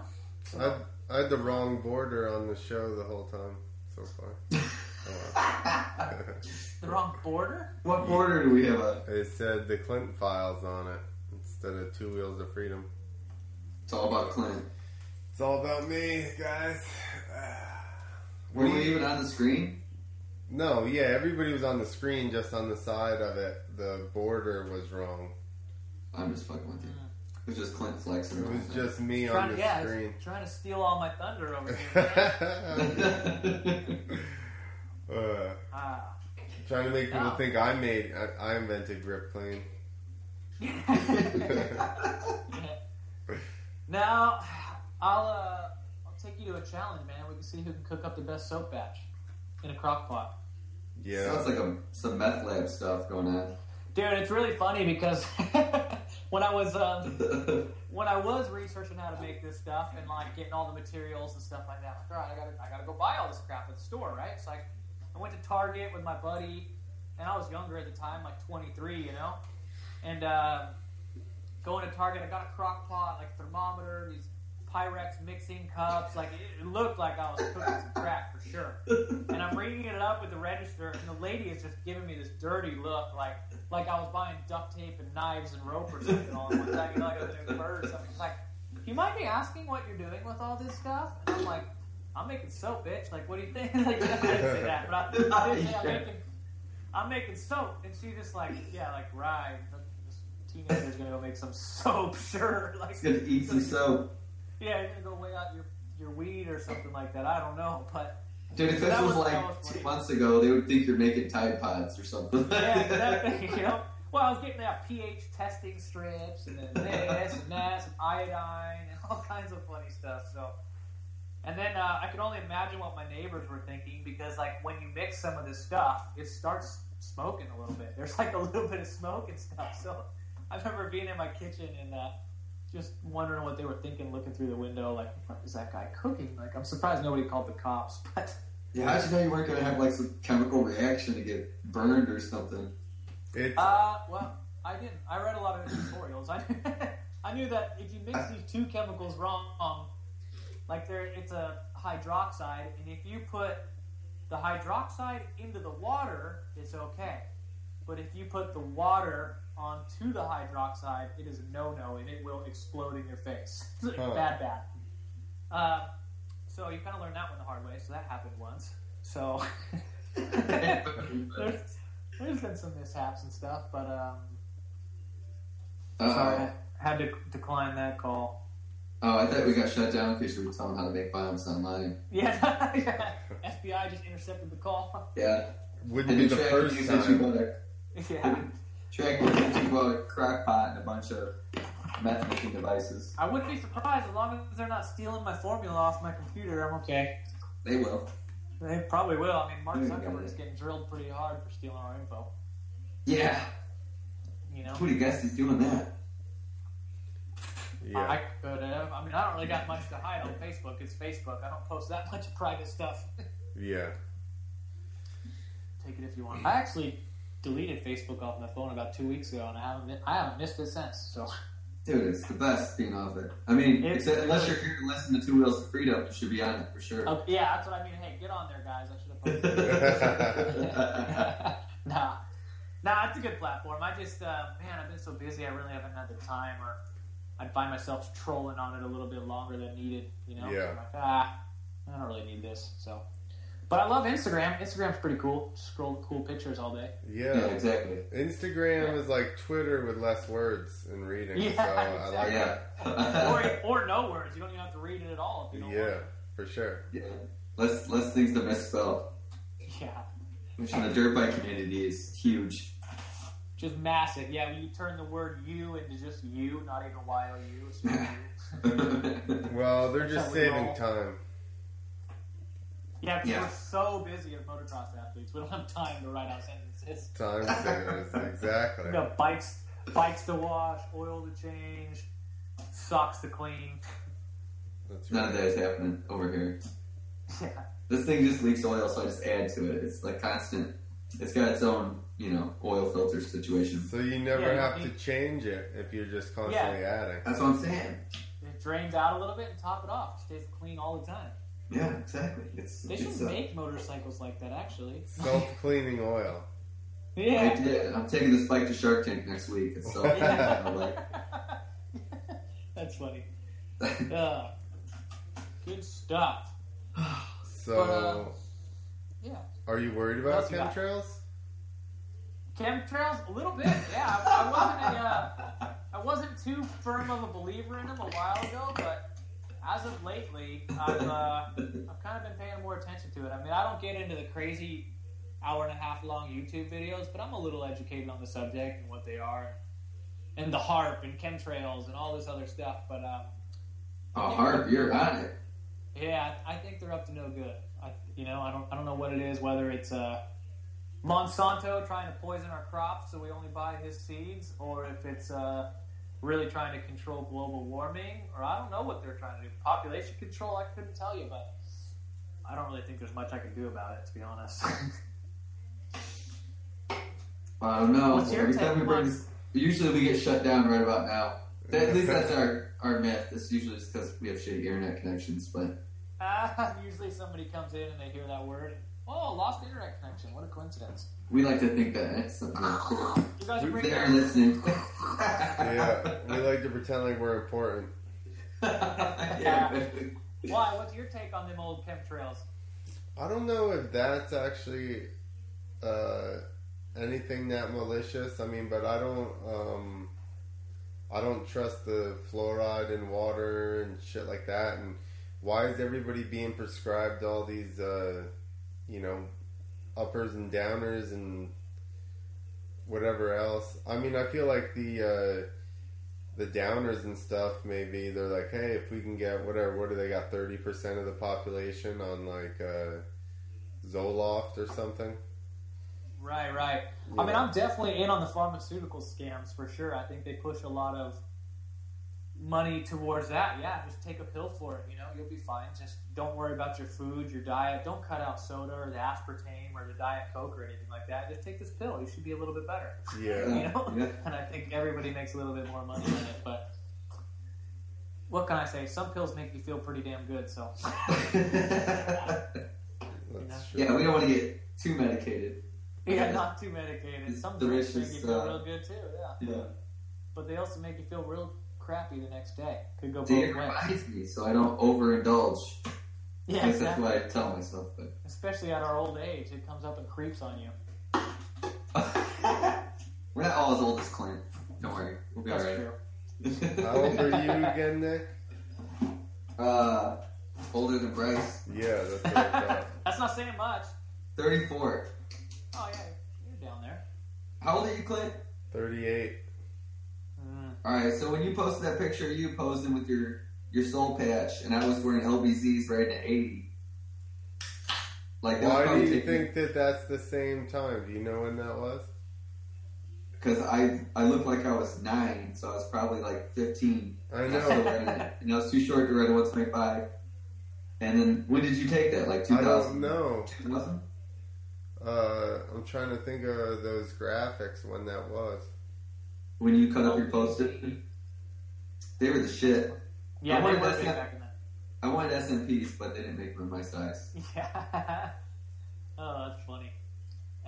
I, I had the wrong border on the show the whole time so far. The wrong border. what border do we have? It said the Clinton files on it instead of Two Wheels of Freedom. it's all about Clint. It's all about me, guys. Were you even on the screen? No, yeah, everybody was on the screen, just on the side of it. The border was wrong. I'm just fucking with you. It was just Clint flexing. It was just me Trying on to, the yeah, screen. trying to steal all my thunder over here. uh, ah. trying to make people No. think I made, I, I invented grip clean. now, I'll uh, I'll take you to a challenge, man. We can see who can cook up the best soap batch in a crock pot. Yeah. Sounds like a, some meth lab stuff going on. Dude, it's really funny because when I was um, when I was researching how to make this stuff and like getting all the materials and stuff like that, like, all right, I gotta I gotta go buy all this crap at the store, right? So like, I went to Target with my buddy, and I was younger at the time, like 23, you know, and uh, going to Target, I got a crock pot, like thermometer, these Pyrex mixing cups. Like it, it looked like I was cooking some crack for sure. And I'm ringing it up at the register, and the lady is just giving me this dirty look, like like I was buying duct tape and knives and rope or something all one time. You know, like I was doing bird or something. Like, you mind me asking what you're doing with all this stuff? And I'm like, I'm making soap, bitch. Like, what do you think? like, I didn't say that, but I, I did say I'm making, I'm making soap. And she just like, yeah, like, right. Teenager's gonna go make some soap, sure. Like, It's gonna eat some soap. yeah, you're gonna go weigh out your your weed or something like that. I don't know, but Dude, if So this was was- like was two months ago, they would think you're making Tide Pods or something. yeah, exactly. You know, well, I was getting that pH testing strips and then this and that, some iodine and all kinds of funny stuff. So, and then uh, I could only imagine what my neighbors were thinking because, like, when you mix some of this stuff, it starts smoking a little bit. There's like a little bit of smoke and stuff. So, I remember being in my kitchen and uh, just wondering what they were thinking, looking through the window, like, what is that guy cooking? Like, I'm surprised nobody called the cops, but. yeah, how'd you know you weren't gonna have like some chemical reaction to get burned or something? It's Uh, well, I didn't. I read a lot of tutorials. I, I knew that if you mix these two chemicals wrong, like there, it's a hydroxide, and if you put the hydroxide into the water, it's okay. But if you put the water onto the hydroxide, it is a no-no, and it will explode in your face. Huh. bad, bad. Uh, so you kind of learn that one the hard way. So that happened once. So there's, there's been some mishaps and stuff, but um, sorry, Uh, I had to decline that call. oh, I thought we got shut down because you were telling how to make bombs online. Yeah, yeah. FBI just intercepted the call. Yeah, wouldn't be the the first news you time. yeah, track news that you bought a crack pot and a bunch of meth making devices. I wouldn't be surprised as long as they're not stealing my formula off my computer. I'm okay. They will. They probably will. I mean, Mark Yeah, Zuckerberg yeah. is getting drilled pretty hard for stealing our info. Yeah. You know, Who do you guess he's doing that? Yeah. I could have. I mean, I don't really got much to hide on Facebook. It's Facebook. I don't post that much private stuff. Yeah. Take it if you want. I actually deleted Facebook off my phone about two weeks ago, and I haven't I haven't missed it since. So Dude, it's the best being off it. I mean, It- except, unless you're here to listen to Two Wheels of Freedom, you should be on it for sure. Oh, yeah, that's what I mean. Hey, get on there, guys. I should have posted. nah, nah, it's a good platform. I just, uh, man, I've been so busy. I really haven't had the time, or I'd find myself trolling on it a little bit longer than needed. You know, Yeah. I'm like ah, I don't really need this. So, but I love Instagram. Instagram's pretty cool. Scroll cool pictures all day. yeah, yeah. exactly. Instagram Yeah. is like Twitter with less words and reading. Yeah, so I like exactly. that. or, or no words. You don't even have to read it at all if you don't Yeah, want for sure. yeah. Less, less things to misspell. to. Yeah. Which in the dirt bike community is huge. Just massive. Yeah, when you turn the word you into just you, not even Y O U, it's just you. Well, they're That's just how we saving roll. time. Yeah, because Yeah. we're so busy as motocross athletes, we don't have time to write out sentences. Time savers, exactly. We got bikes, bikes to wash, oil to change, socks to clean. That's None of that is happening over here. Yeah, This thing just leaks oil, so I just add to it. It's like constant. It's got its own, you know, oil filter situation. So you never Yeah, have don't to change it if you're just constantly adding. That's what I'm saying. it drains out a little bit and top it off. It stays clean all the time. Yeah, exactly. It's, They should it's uh, make motorcycles like that, actually. Self-cleaning oil. I Yeah. did. I'm taking this bike to Shark Tank next week. It's so Yeah. Like, That's funny. Uh, good stuff. So, But, uh, Yeah. are you worried What about else you got? chemtrails? Chemtrails, a little bit. Yeah, I, I wasn't a, uh, I wasn't too firm of a believer in them a while ago, but as of lately, I've uh, I've kind of been paying more attention to it. I mean, I don't get into the crazy hour and a half long YouTube videos, but I'm a little educated on the subject and what they are, and the HAARP and chemtrails and all this other stuff. But um, oh, HAARP, you're on it. yeah, I think they're up to no good. I, you know, I don't, I don't know what it is. Whether it's uh, Monsanto trying to poison our crops so we only buy his seeds, or if it's uh, really trying to control global warming, or I don't know what they're trying to do. Population control, I couldn't tell you, but I don't really think there's much I can do about it, to be honest. I don't know. What's your Every time we bring usually we get shut down right about now. At least that's our, our myth. It's usually just because we have shitty internet connections, but Ah, usually somebody comes in and they hear that word. Oh, lost internet connection. What a coincidence. We like to think that it's something You guys are bringing They're listening. yeah, we like to pretend like we're important. yeah. Why? What's your take on them old chemtrails? I don't know if that's actually uh, anything that malicious. I mean, but I don't. Um, I don't trust the fluoride in water and shit like that. And why is everybody being prescribed all these, uh, you know, uppers and downers and whatever else? I mean, I feel like the uh, the downers and stuff. Maybe they're like, hey, if we can get whatever, what do they got? Thirty percent of the population on like uh, Zoloft or something. Right, right. I mean, I'm definitely in on the pharmaceutical scams for sure. I think they push a lot of money towards that. Yeah, just take a pill for it. You know, you'll be fine. Just don't worry about your food, your diet. Don't cut out soda or the aspartame or the diet coke or anything like that. Just take this pill. You should be a little bit better. Yeah. You know, Yeah. and I think everybody makes a little bit more money in it. But what can I say? Some pills make you feel pretty damn good. So That's true. yeah, we don't want to get too medicated. yeah, Yeah. not too medicated. It's Some drinks make you feel uh, real good too. Yeah. Yeah. but they also make you feel real crappy the next day. Could go both Dave ways. reminds me, so I don't overindulge. Yeah, exactly. that's what I tell myself. But Especially at our old age, it comes up and creeps on you. we're not all as old as Clint. Don't worry, we'll be all That's right. true. How old are you again, Nick? Uh, older than Bryce, Yeah, that's what I thought. That's not saying much. thirty-four. Oh yeah, you're down there. How old are you, Clint? 38. All right. So when you posted that picture, of you posing with your your soul patch, and I was wearing LBZs riding at eighty. Like that Why do you taking- think that that's the same time? Do you know when that was? Because I I looked like I was nine, so I was probably like fifteen. I And I, know. it. and I was too short to ride a one twenty five. And then when did you take that? Like two I thousand? know. Two thousand? Uh, I'm trying to think of those graphics when that was. When you cut up your post it, they were the shit. Yeah, I wanted were that back in then. I wanted SMPs, but they didn't make them in my size. Yeah. oh, that's funny.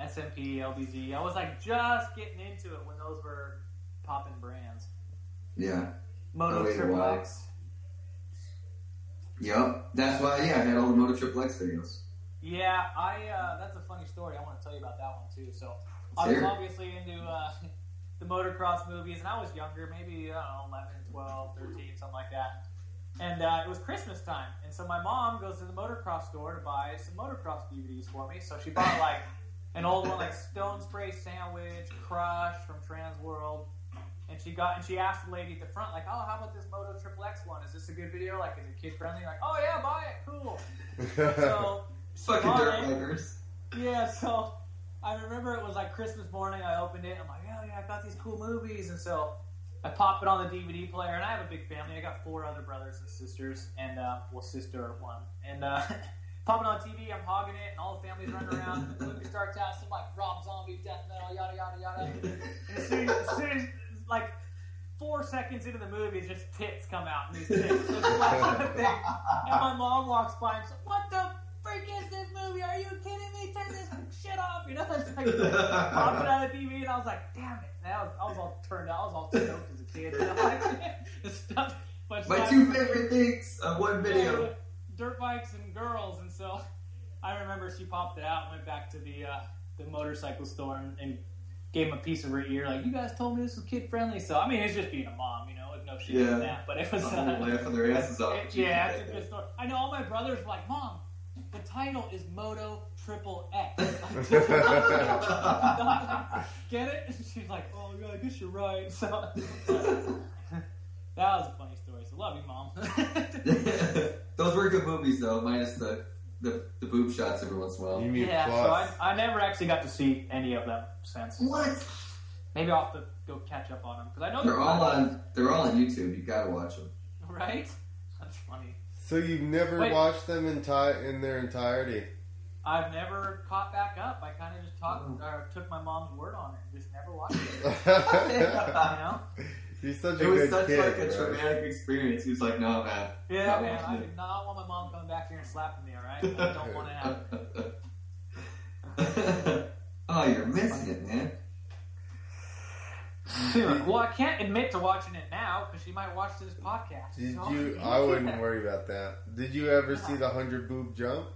SMP, LBZ. I was like just getting into it when those were popping brands. Yeah. Moto Oh, Triple. X. Yep. That's why. Yeah, I had all the Moto Triple X videos. Yeah, I. Uh, that's a funny story. I want to tell you about that one too. So, I was obviously into uh, the motocross movies, and I was younger, maybe I don't know, 11, 12, 13, something like that. And uh, it was Christmas time, and so my mom goes to the motocross store to buy some motocross DVDs for me. So she bought like an old one, like Stone Spray Sandwich, Crush from Trans World. And she got and she asked the lady at the front, like, "Oh, how about this Moto Triple X one? Is this a good video? Like, is it kid friendly?" Like, "Oh yeah, buy it, cool." So Fucking dirt it. bikers. Yeah, so I remember it was like Christmas morning. I opened it. I'm like, oh yeah, I got these cool movies, and so I pop it on the DVD player. And I have a big family. I got four other brothers and sisters, and uh, well, sister one. And uh, pop it on TV. I'm hogging it, and all the families running around. The movie starts out some like Rob Zombie, death metal, yada yada yada. And as soon as, as soon as like four seconds into the movie, just tits come out and these tits. Flashing the. And my mom walks by and she's like, "What the freak is this movie? Are you kidding me? Turn this shit off!" You know, it's like popping out of the TV, and I was like, "Damn it!" And I was, I was all turned out. I was all stoked as a kid. You know, like, stuff. But My two favorite things of one video. dirt bikes and girls, and so I remember she popped it out and went back to the uh, the motorcycle store and, and gave him a piece of her ear, like, "You guys told me this was kid friendly." So I mean, it's just being a mom, you know, with no shit Yeah. in that. But it was. Uh, laughing their asses off. it- yeah, it's a good story. I know all my brothers were like, "Mom, the title is Moto Triple X." Get it? And she's like, "Oh yeah, I guess you're right." So that was a funny story. So love you, mom. Those were good movies, though, minus the, the, the boob shots every once in a you while. mean yeah, so? I, I never actually got to see any of them since. What? Maybe I'll have to go catch up on them because I know They're all on. They're all on YouTube. You gotta watch them. right. That's funny. so you've never Wait. watched them enti- in their entirety? I've never caught back up. I kind of just talked, or mm. uh, took my mom's word on it and just never watched it. You know? He's such a It was good such kid. like a bro. traumatic experience. He was like, "No, man." Yeah, Not man, I it. do not want my mom coming back here and slapping me. All right, I don't want to have it. oh, you're missing it, man. well, I can't admit to watching it now because she might watch this podcast. Did so- you? I wouldn't worry about that. Did you ever see the hundred boob jump?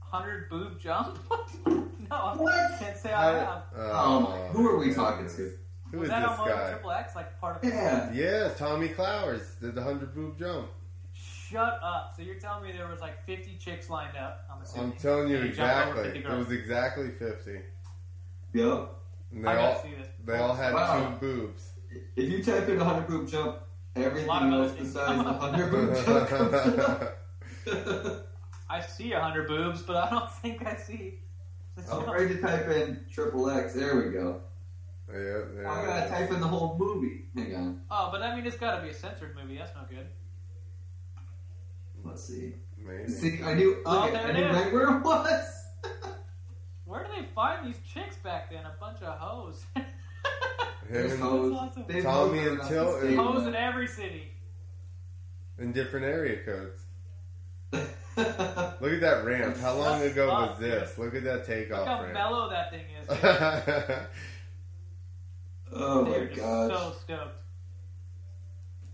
Hundred boob jump? no, What? I can't say I have. Um, Oh, who are we talking to? Who Was is that this on guy? Triple X, like part of it? Yeah. Yeah, Tommy Clowers did the hundred boob jump. Shut up! So you're telling me there was like 50 chicks lined up? I'm assuming. I'm telling you And he jumped over exactly. It was exactly fifty. Yep. And they I all see this. they all had Wow. two boobs. If you type in 100 boob jump, everything A lot of other else besides the 100 boob jump comes up. I see a hundred boobs, but I don't think I see. I'm jump. ready to type in triple X. There we go. yeah, yeah. I yeah. gotta type in the whole movie. Hang on. Oh, but I mean, it's got to be a censored movie. That's no good. Let's see. Maybe. See, I knew. Look, Oh, at- there I it knew is. right where it was. Where do they find these chicks back then? A bunch of hoes. There's hoes. awesome. They've Tommy hoes and around Till- the hoes in every city. in different area codes. Look at that ramp. How long That's ago was up, this? Look at that Look takeoff how ramp. mellow that thing is. oh my They're just gosh. so stoked.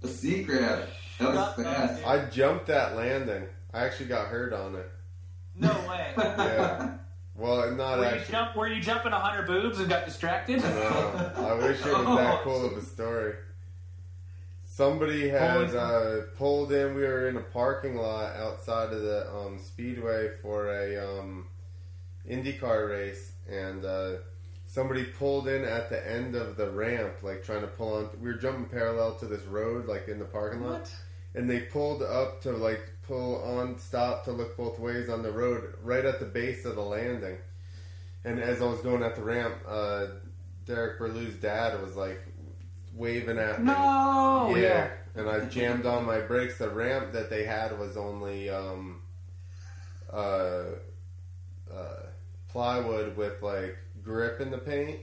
A sea grab. That was Shut fast. dude. I jumped that landing. I actually got hurt on it. No way. Yeah. Well, not Were you actually. jump? Were you jumping a hundred boobs and got distracted? No, I wish it was that cool of a story. Somebody had uh, pulled in. We were in a parking lot outside of the um, speedway for a um, IndyCar race, and uh, somebody pulled in at the end of the ramp, like trying to pull on. We were jumping parallel to this road, like in the parking lot, What? and they pulled up to like pull on stop to look both ways on the road right at the base of the landing. And as i was going at the ramp uh derek Berlew's dad was like waving at me. No. yeah. and i jammed on my brakes. The ramp that they had was only um uh uh plywood with like grip in the paint.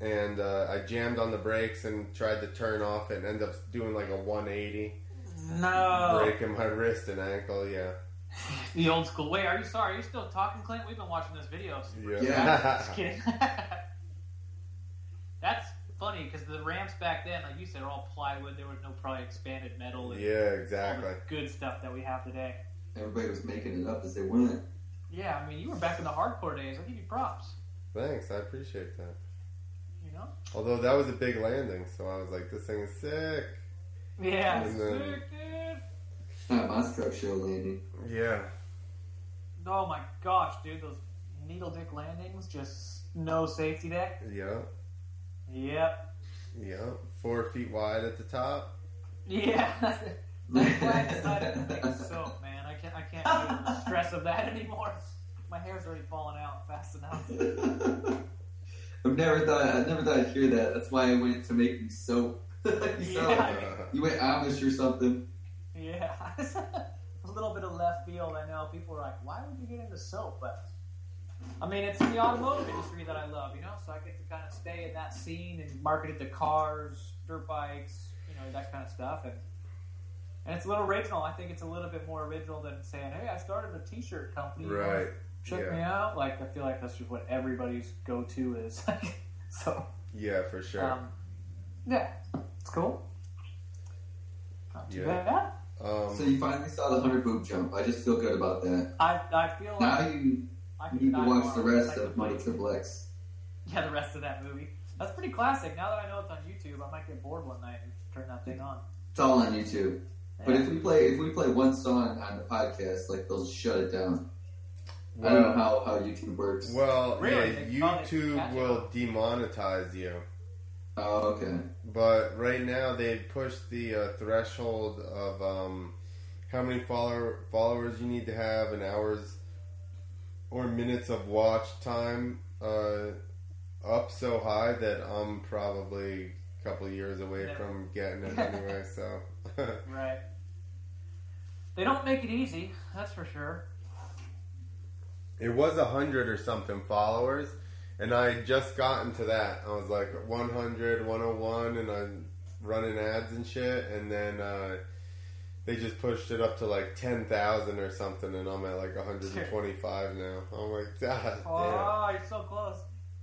And uh, I jammed on the brakes and tried to turn off and end up doing like a 180 No. breaking my wrist and ankle. Yeah, The old school. way. are you sorry? Are you still talking, Clint? We've been watching this video. yeah, Yeah. Just kidding. That's funny because the ramps back then, like you said, are all plywood. There was no probably expanded metal and yeah, all exactly. the good stuff that we have today. Everybody was making it up as they went. Yeah, I mean, you were back in the hardcore days. I give you props. Thanks, I appreciate that. You know? Although that was a big landing, so I was like, this thing is sick. Yeah. And then- Sick, dude. Not my truck show landing. Yeah, Oh my gosh, dude, those needle dick landings, just no safety deck. yeah, Yep. Yep. Four feet wide at the top. Yeah. That's why I decided to take soap, man. I can't, I can't do the stress of that anymore. My hair's already falling out fast enough. I've never thought I never thought I'd hear that. That's why I went to make me soap. you, sound Yeah. like- you went Amish or something. Yeah. a little bit of left field, I know. People are like, why would you get into soap? But, I mean, it's the automotive industry that I love, you know? So I get to kind of stay in that scene and market it to cars, dirt bikes, you know, that kind of stuff. And, and it's a little original. I think it's a little bit more original than saying, hey, I started a t shirt company. right. Check Yeah. me out. Like, I feel like that's just what everybody's go to is. so, Yeah, for sure. um, yeah, it's cool. Not too Yeah. bad. Um, So you finally saw the hundred boob jump. I just feel good about that. I, I feel Now like you I could need to die watch the tomorrow. rest Like, of Moto Triple X. Yeah, the rest of that movie. That's pretty classic. Now that I know it's on YouTube, I might get bored one night and turn that thing on. It's all on YouTube. But Yeah. if we play if we play one song on the podcast, like they'll shut it down. I don't know well, how, how YouTube works. well, Really? yeah, They call it YouTube catch will demonetize you. Oh, okay. But right now they pushed the uh, threshold of um, how many follower, followers you need to have and hours or minutes of watch time uh, up so high that I'm probably a couple of years away Never. from getting it anyway. So Right. They don't make it easy, that's for sure. it was a hundred or something followers. And I had just gotten to that. I was like 100, 101, and I'm running ads and shit, and then uh, they just pushed it up to like ten thousand or something, and I'm at like 125 now. I'm like, God Oh, you're so close.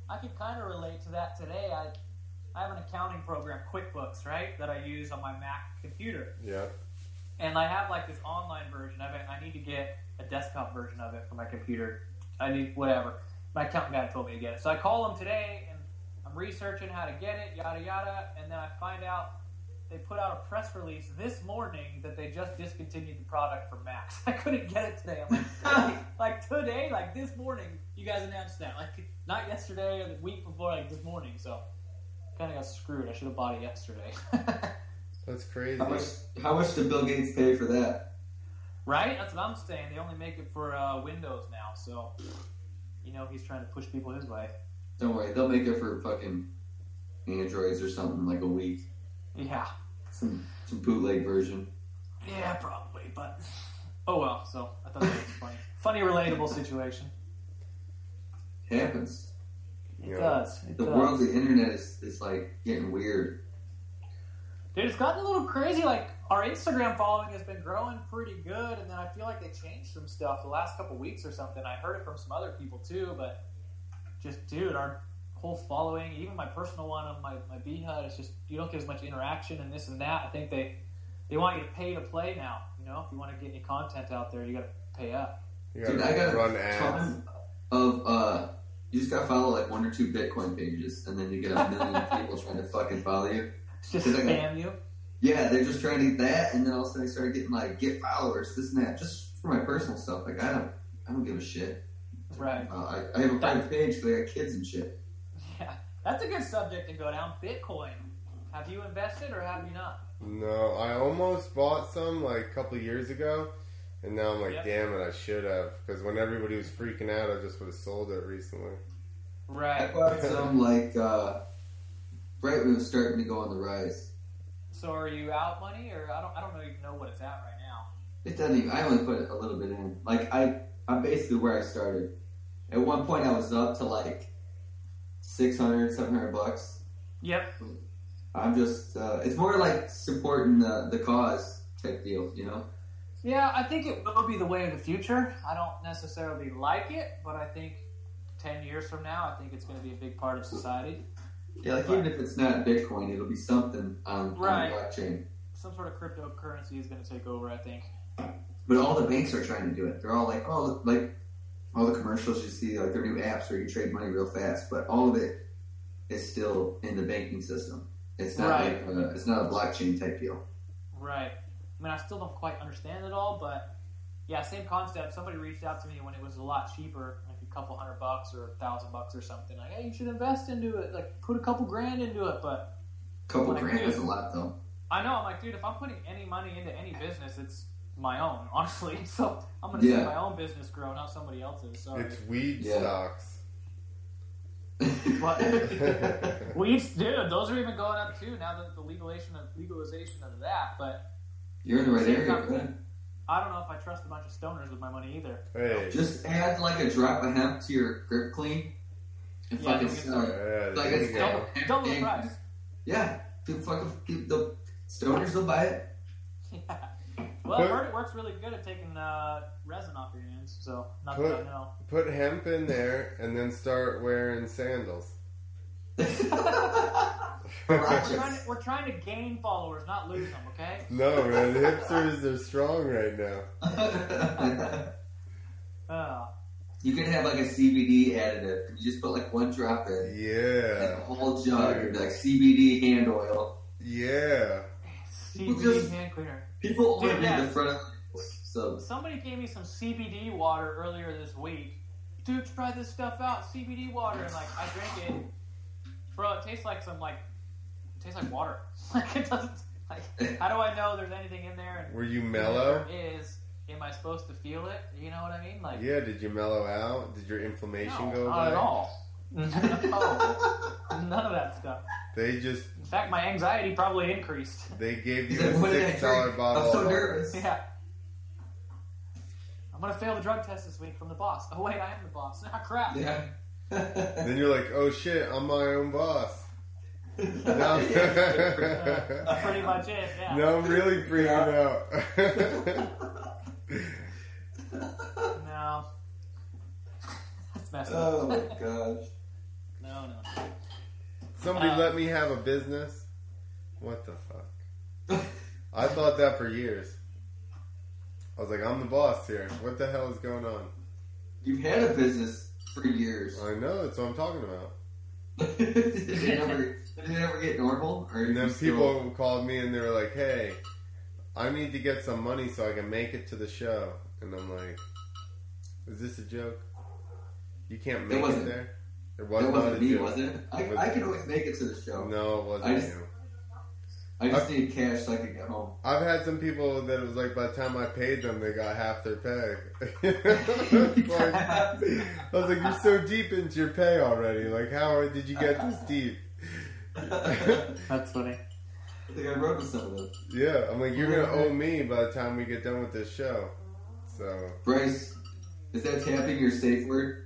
I can kind of relate to that today. I I have an accounting program, QuickBooks, right, that I use on my Mac computer. Yeah. and I have like this online version of it. I need to get a desktop version of it for my computer. I need whatever. My accountant guy told me to get it, so I call him today, and I'm researching how to get it, yada yada, and then I find out they put out a press release this morning that they just discontinued the product for Macs. I couldn't get it today. I'm like, like today, like this morning, you guys announced that. Like not yesterday or the week before, like this morning. So kind of got screwed. I should have bought it yesterday. That's crazy. How much? How much did Bill Gates pay for that? right? That's what I'm saying. They only make it for uh, Windows now, so you know he's trying to push people his way. Don't worry, they'll make it for fucking androids or something like a week. Yeah, Some some bootleg version. yeah, probably. But oh well. So I thought that was funny, funny, relatable situation. happens. It Yeah. does. It The does. world, the internet is, is like getting weird. Dude, it's gotten a little crazy. Like our Instagram following has been growing pretty good, and then I feel like they changed some stuff the last couple weeks or something. I heard it from some other people too, but just dude, our whole following, even my personal one on my my B Hut, it's just you don't get as much interaction and this and that. I think they they want you to pay to play now. You know, if you want to get any content out there, you got to pay up. You Dude, gotta I got run a ads. ton of uh. You just gotta follow like one or two Bitcoin pages, and then you get a million people trying to fucking follow you. Just Cause I got- you. Yeah, they're just trying to get that, and then all of a sudden they started getting like get followers, this and that, just for my personal stuff. Like I don't, I don't give a shit. Right. Uh, I, I have a private page because I got kids and shit. Yeah, that's a good subject to go down. Bitcoin. Have you invested or have you not? No, I almost bought some like a couple years ago, and now I'm like, Yep. damn it, I should have. Because when everybody was freaking out, I just would have sold it recently. I Right. bought some like uh, right when it was starting to go on the rise. So are you out money, or I don't? I don't know even know what it's at right now. It doesn't even. I only put a little bit in. Like I, I'm basically where I started. At one point, I was up to like 600, 700 bucks. Yep. I'm just. Uh, it's more like supporting the the cause type deal, you know. Yeah, I think it will be the way of the future. I don't necessarily like it, but I think ten years from now, I think it's going to be a big part of society. Yeah, like even if it's not Bitcoin, it'll be something on, Right. on the blockchain. Some sort of cryptocurrency is going to take over. I think. But all the banks are trying to do it. They're all like, oh, like all the commercials you see, like their new apps where you trade money real fast. But all of it is still in the banking system. It's not Right. like a, it's not a blockchain type deal. Right. I mean, I still don't quite understand it all, but yeah, same concept. Somebody reached out to me when it was a lot cheaper, like a couple hundred bucks or a thousand bucks or something. Like, hey, you should invest into it. Like, put a couple grand into it. But a couple Like, grand dude. is a lot though. I know, I'm like, dude, if I'm putting any money into any business, it's my own, honestly. So I'm gonna see my own business grow, not somebody else's. Sorry. It's weed Yeah. stocks. What? Weeds, dude, those are even going up too now that the legalization of legalization of that. But You're in the right Same area. Company. man. I don't know if I trust a bunch of stoners with my money either. Hey. Just add like a drop of hemp to your grip clean and Yeah, fucking don't sell it. Yeah, Like it's double, hemp Double the price. Yeah, people fucking people, the stoners will buy it. Yeah. Well, Put- I heard it works really good at taking uh, resin off your hands. So not Put- that I know. Put hemp in there and then start wearing sandals. We're trying, to, we're trying to gain followers, not lose them. Okay. No, man, hipsters are strong right now. Uh, you can have like a CBD additive. You just put like one drop in, and Yeah, a whole jug of like CBD hand oil. yeah. CBD just- hand cleaner. People Dude, only yeah. the front of so Somebody gave me some CBD water earlier this week. Dude, try this stuff out. CBD water, and like I drank it, bro. It tastes like some like, it tastes like water. Like it doesn't. Like, how do I know there's anything in there? And Were you mellow? Is am I supposed to feel it? You know what I mean? Like, Yeah, did you mellow out? Did your inflammation no, go not away? at all. no, none of that stuff. They just In fact, my anxiety probably increased. they gave you a what six dollar bottle. I'm so nervous. Yeah. I'm gonna fail the drug test this week from the boss. Oh wait, I am the boss. Ah, crap. Yeah. Then you're like, oh shit, I'm my own boss. No. That's pretty much it. Yeah. no, I'm really freaking out. No. That's messed oh up. my gosh. no, no. Somebody Uh, let me have a business. What the fuck? I thought that for years. I was like, I'm the boss here. What the hell is going on? You've had a business for years. I know, that's what I'm talking about. did it ever did it ever get normal? Or And then you still- people called me and they were like, "Hey, I need to get some money so I can make it to the show." And I'm like, "Is this a joke? You can't make it, wasn't. there." It was that wasn't me, joke. was it? I, I can always make it to the show. No, it wasn't I just- you. I just need cash so I can get home. I've had some people that it was like by the time I paid them, they got half their pay. Like- I was like, "You're so deep into your pay already. Like, how did you get this deep?" That's funny. I think I wrote with some of them. Yeah, I'm like, "You're gonna owe me by the time we get done with this show." So Bryce, is that tapping your safe word?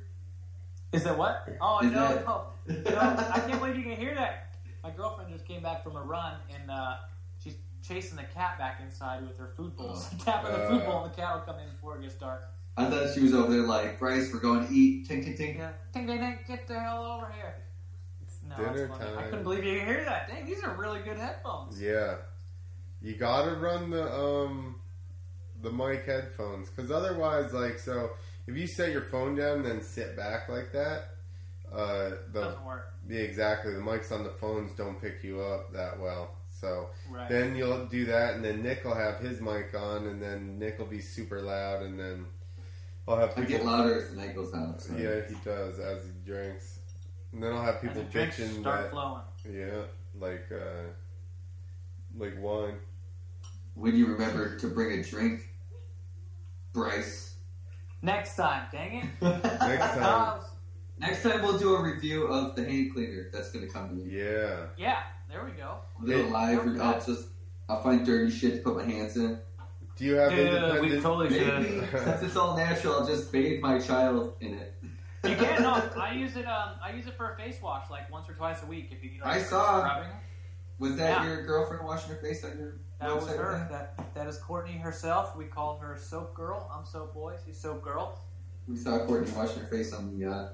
Is that what? Oh Is no, that- no, no! I can't believe you can hear that. My girlfriend just came back from a run and uh, she's chasing the cat back inside with her food bowls, tapping the food Uh. bowl, and the cat will come in before it gets dark. I thought she was over there like, Bryce, we're going to eat. Tink, tink, tink. Yeah, ding, ding, ding! Get the hell over here! No, Dinner it's funny. I couldn't believe you could hear that. Dang, these are really good headphones. Yeah, you gotta run the um the mic headphones because otherwise, like, so if you set your phone down and then sit back like that, uh, the Doesn't work. yeah, exactly the mics on the phones don't pick you up that well. So Right. then you'll do that, and then Nick will have his mic on, and then Nick will be super loud, and then I'll have people. I people. get louder as the night goes on. so. Yeah, he does as he drinks, and then I'll have As people the bitching start that flowing. yeah, like uh, like wine. When you remember to bring a drink, Bryce. Next time, dang it! Next time. Next time we'll do a review of the hand cleaner that's going to come to me. Yeah. yeah, there we go. A little Hey, live. don't I'll just I'll find dirty shit to put my hands in. Do you have Dude, we totally Maybe should. since it's all natural, I'll just bathe my child in it. You can no. I use it. Um, I use it for a face wash, like once or twice a week. If you need, like, I saw- scrubbing. Was that Yeah. your girlfriend washing her face on your That was website? her. That that is Courtney herself. We call her Soap Girl. I'm Soap Boy. She's Soap Girl We saw Courtney washing her face on the uh,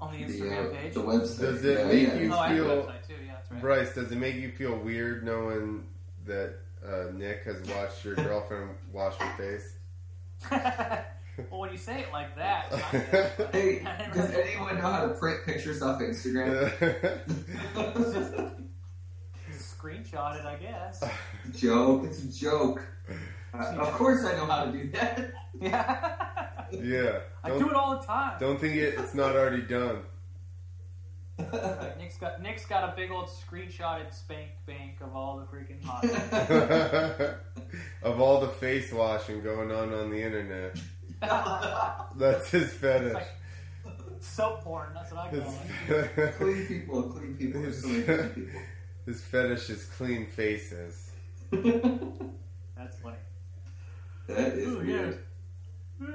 on the the, Instagram uh, page. the website. Does it yeah, make yeah. you oh, I have a feel- too. Yeah, that's right. Bryce, does it make you feel weird knowing that uh, Nick has watched your girlfriend wash her face? well, when you say it like that, I, Hey, does anyone know how to print pictures off Instagram? screenshot it, I guess. joke. It's a joke. Uh, of course, I know how to do that. yeah, yeah. I Don't, do it all the time. don't think it, it's not already done. Like, Nick's got Nick's got a big old screenshotted spank bank of all the freaking hot. of all the face washing going on on the internet. That's his It's fetish. like soap porn. That's what I call it. His, clean people, clean people. There's so clean people. his fetish is clean faces. That's funny. That is Ooh, weird. Yeah.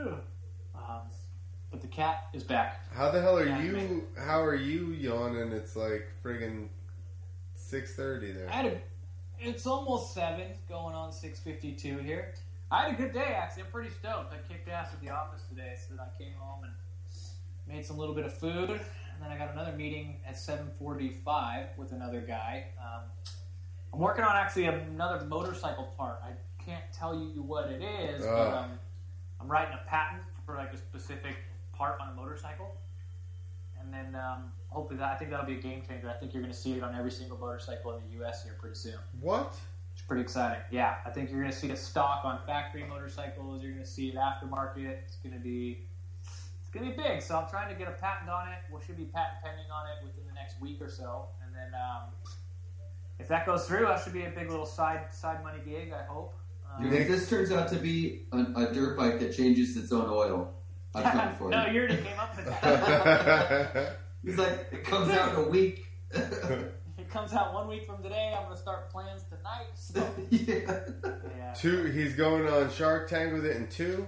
Um, but the cat is back. How the hell are Yeah, you? How are you yawning? It's like friggin' six thirty there. I had a. It's almost seven, going on six fifty-two here. I had a good day actually. I'm pretty stoked. I kicked ass at the office today, so that I came home and made some little bit of food, and then I got another meeting at seven forty-five with another guy. Um, I'm working on actually another motorcycle part. I can't tell you what it is, but Ah. um, I'm writing a patent for like a specific part on a motorcycle. And then um, hopefully that I think that'll be a game changer. I think you're going to see it on every single motorcycle in the U.S. here pretty soon. What? It's pretty exciting. Yeah, I think you're going to see it stock on factory motorcycles. You're going to see it aftermarket. It's going to be it's going to be big. So I'm trying to get a patent on it. We should be patent pending on it within the next week or so. And then um, if that goes through, that should be a big little side side money gig. I hope. Um, If this turns out to be a, a dirt bike that changes its own oil, I'm coming for no, it. you already came up with that. He's like, it comes out in a week. it comes out one week from today. I'm going to start plans tonight. So, yeah. yeah. two. He's going on Shark Tank with it in two.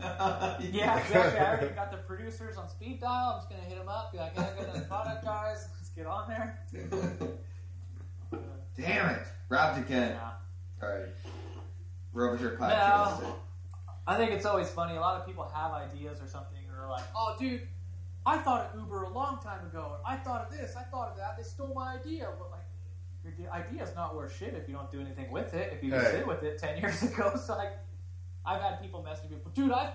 Yeah, exactly. I already got the producers on speed dial. I'm just gonna hit them up. Be like, hey, I got that product, guys. Let's get on there. Damn it, robbed again. yeah. All right, over here No. I think it's always funny. A lot of people have ideas or something, or are like, "Oh, dude, I thought of Uber a long time ago. I thought of this. I thought of that. They stole my idea." But like, your idea is not worth shit if you don't do anything with it. If you Hey. sit with it ten years ago, so like, I've had people message me, "Dude, I've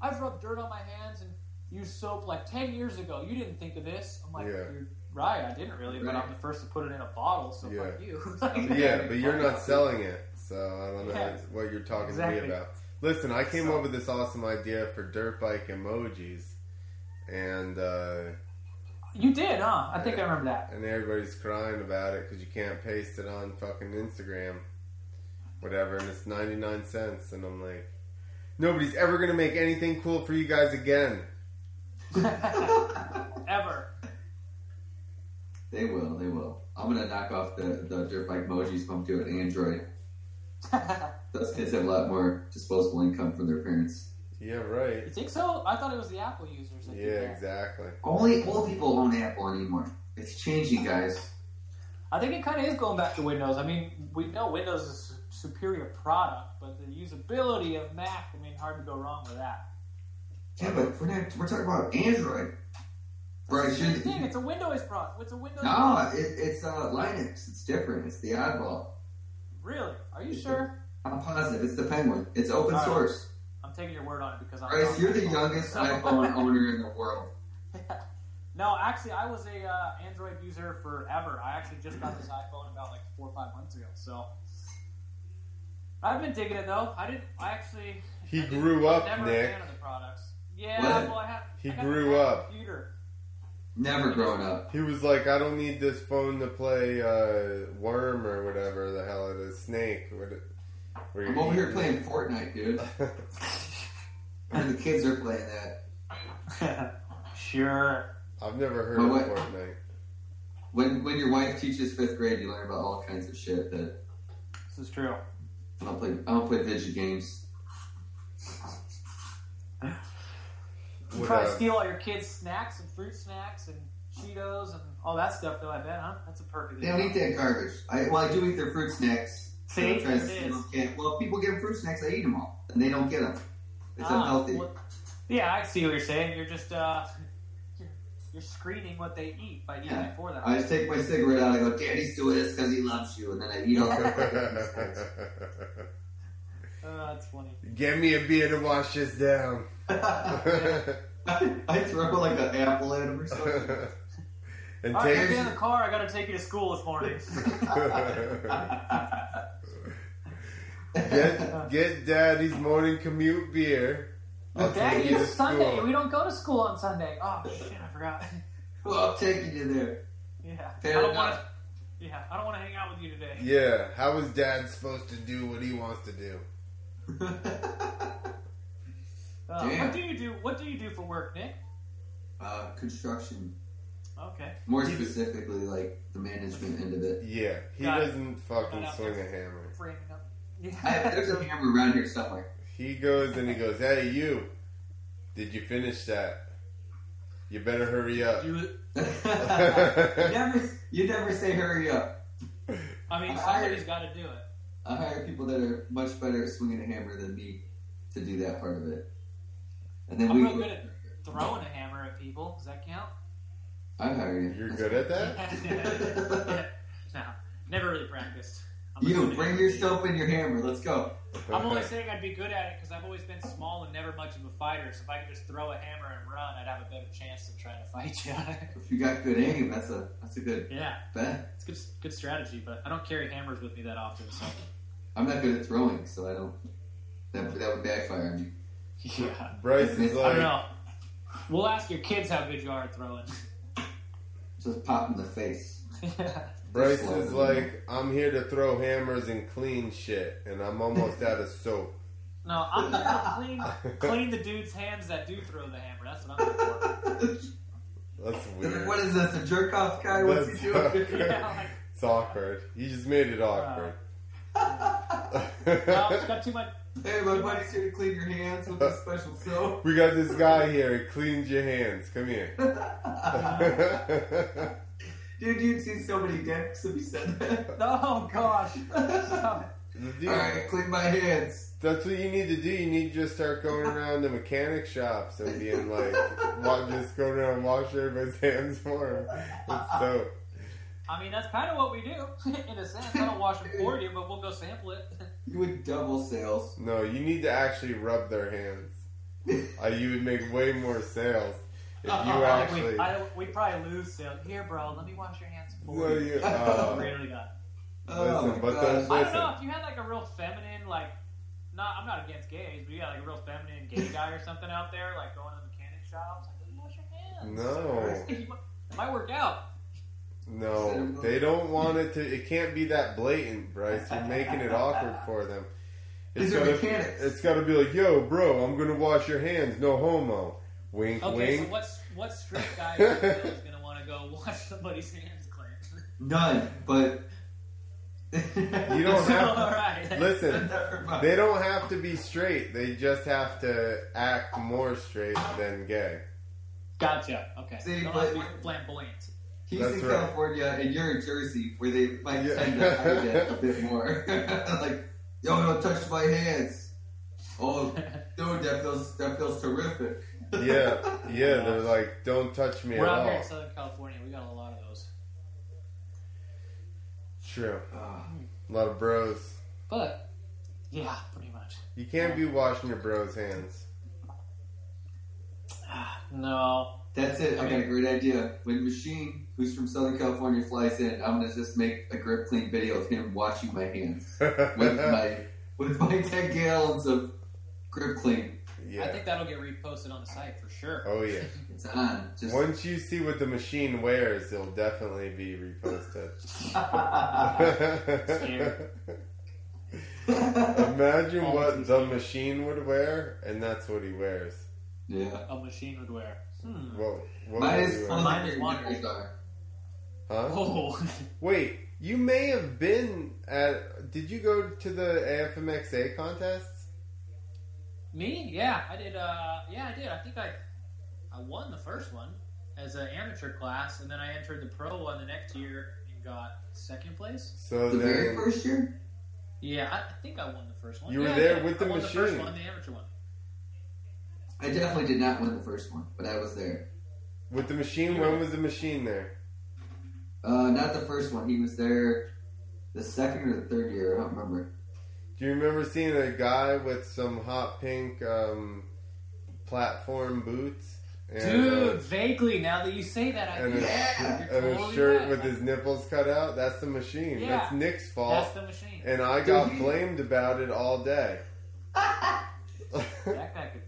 I've rubbed dirt on my hands and used soap like ten years ago. You didn't think of this." I'm like, Yeah. "You're right. I didn't really, but I'm the first to put it in a bottle. So Yeah. fuck you." Like, Yeah, but you're not selling it, so I don't know Yeah. what you're talking to me about. Listen, I came So- up with this awesome idea for dirt bike emojis, and uh, You did, huh? I think I remember that. and everybody's crying about it because you can't paste it on fucking Instagram, whatever, and it's ninety nine cents, and I'm like, nobody's ever gonna make anything cool for you guys again. Ever. They will, they will. I'm gonna knock off the, the dirt bike emojis, bump to an Android. Those kids have a lot more disposable income from their parents. Yeah, right. You think so? I thought it was the Apple users. That Yeah, exactly. Only old people own Apple anymore. It's changing, guys. I think it kind of is going back to Windows. I mean, we know Windows is a superior product, but the usability of Mac, I mean, hard to go wrong with that. Yeah, but we're not. We're talking about Android. Right, It's the should, thing. It's a Windows product. It's a Windows. no, product. it, it's uh, Linux. It's different. It's the oddball. Really? Are you sure? I'm positive. It's the Penguin. It's open All right. source. I'm taking your word on it because I'm. Bryce, not- you're the youngest iPhone owner in the world. no, actually, I was a uh, Android user forever. I actually just got this iPhone about like four or five months ago. So I've been digging it though. I didn't. I actually. He I grew up, never Nick. A fan of the products. Yeah, What? well, I have. He I grew up. Computer. Never grown up. He was like, I don't need this phone to play uh, Worm or whatever the hell it is, Snake. What it, where I'm over here playing Fortnite, dude. And the kids are playing that. sure. I've never heard Well, of what- Fortnite. When when your wife teaches fifth grade, you learn about all kinds of shit that This is true. I don't play. I don't play video games. You What, probably uh, steal all your kids' snacks and fruit snacks and Cheetos and all that stuff, though. I bet, huh? That's a perk of the They don't eat that garbage. I, well, I do eat their fruit snacks. See, I'm trying to it is. them. Can't- Well, if people get fruit snacks, I eat them all, and they don't get them. It's Ah, unhealthy. well, yeah, I see what you're saying. You're just uh, you're, you're screening what they eat by eating Yeah. it for them. I just take my cigarette out. I go, "Daddy's doing this because he loves you," and then I eat all their fruit. Uh, that's funny. Get me a beer to wash this down. I throw like an apple at him or something. and All right, take get in the car. I got to take you to school this morning. get get daddy's morning commute beer. I'll Dad, take you to it's Sunday. school. We don't go to school on Sunday. Oh shit, I forgot. well, I'll take you there. Yeah, Fair I don't enough. want to. Yeah, I don't want to hang out with you today. Yeah, how is dad supposed to do what he wants to do? Uh, what do you do? What do you do for work, Nick? uh, construction, Okay. more He- specifically, like the management end of it. Yeah, he Got doesn't fucking Not out swing a hammer. Framing up. I have, there's a hammer around here somewhere. He goes and he goes, "Hey, you, did you finish that? You better hurry up." You, you never, you never say hurry up. I mean, I- somebody's got to do it. I hire people that are much better at swinging a hammer than me to do that part of it. And then I'm we, real good at throwing a hammer at people. Does that count? I hire you. You're good at that. no, never really practiced. I'm You bring hammer your soap and your hammer. Let's go. I'm only saying I'd be good at it because I've always been small and never much of a fighter. So if I could just throw a hammer and run, I'd have a better chance of trying to fight you. If you got good aim, that's a that's a good yeah, bet. it's good, good strategy. But I don't carry hammers with me that often. So I'm not good at throwing, so I don't. That that would backfire on me. yeah, Bryce is like I don't know. We'll ask your kids how good you are at throwing. Just pop in the face. Bryce is like, I'm here to throw hammers and clean shit, and I'm almost out of soap. no, I'm here to clean clean the dude's hands that do throw the hammer. That's what I'm here for. That's weird. what is this? A jerk off guy? What's he That's doing? awkward. Yeah, like, It's awkward. You just made it awkward. No, it's got too much. hey, my buddy's here to clean your hands with this special soap. we got this guy here. He cleans your hands. Come here. Dude, you'd see so many dicks if you said that. Oh gosh. Stop Dude, All right, clean my hands. That's what you need to do. You need to just start going around the mechanic shops and being like, wa- just go around and wash everybody's hands for them. It's dope. I mean, that's kind of what we do, in a sense. I don't wash them for you, but we'll go sample it. You would double sales. No, you need to actually rub their hands. Uh, you would make way more sales if you I think actually. we, I, we probably lose sales. Here, bro, let me wash your hands for No, you. you- uh, really got. Oh Listen, my but gosh. the- I don't know if you had like a real feminine, like, not. I'm not against gays, but you got like a real feminine gay guy or something out there, like going to the mechanic shops. Like, let me wash your hands. No. it might work out. No, they don't want it to. It can't be that blatant, Bryce. You're making it awkward for them. These are gotta, mechanics. It's got to be like, yo, bro, I'm gonna wash your hands. No homo. Wink, Okay, wink. so what's what straight guy is gonna want to go wash somebody's hands, Clint? None, but You don't have All to. right. Listen, they don't have to be straight. They just have to act more straight than gay. Gotcha. Okay. See, Don't but- have to be flamboyant. He's That's in right. California and you're in Jersey, where they might Yeah. tend to hide that a bit more. like, yo, don't touch my hands. Oh, dude, that feels that feels terrific. Yeah, yeah. They're like, don't touch me We're at out here all. in Southern California. We got a lot of those. True. Ah, A lot of bros. But yeah, pretty much. You can't be washing your bros' hands. No. That's it. I got a great idea. When Machine, who's from Southern California, flies in, I'm gonna just make a grip clean video of him washing my hands with my with my 10 gallons of grip clean. Yeah. I think that'll get reposted on the site for sure. Oh yeah. It's on. Just Once you see what the machine wears, it'll definitely be reposted. Scared. Imagine Oh, what he's the scared. machine would wear, and that's what he wears. yeah. A machine would wear. Hmm. What, what Mine would is he closing wear? Mine is your one. Ears are. Huh? Oh. Wait, you may have been at. Did you go to the AFMXA contests? Me? Yeah, I did. Uh, yeah, I did. I think I, I won the first one as an amateur class, and then I entered the pro one the next year and got second place. So The very first year? Yeah, I, I think I won the first one. You were there yeah, with the I won The first machine. one, the amateur one. I definitely did not win the first one, but I was there. with the machine, when was the machine there? Uh, not the first one. He was there the second or the third year. I don't remember. Do you remember seeing a guy with some hot pink um, platform boots? And, Dude, uh, vaguely. Now that you say that, I and a, Yeah. You're and a shirt right. with his nipples cut out. That's the machine. Yeah. That's Nick's fault. That's the machine. and I Dude, got he- blamed about it all day. that guy could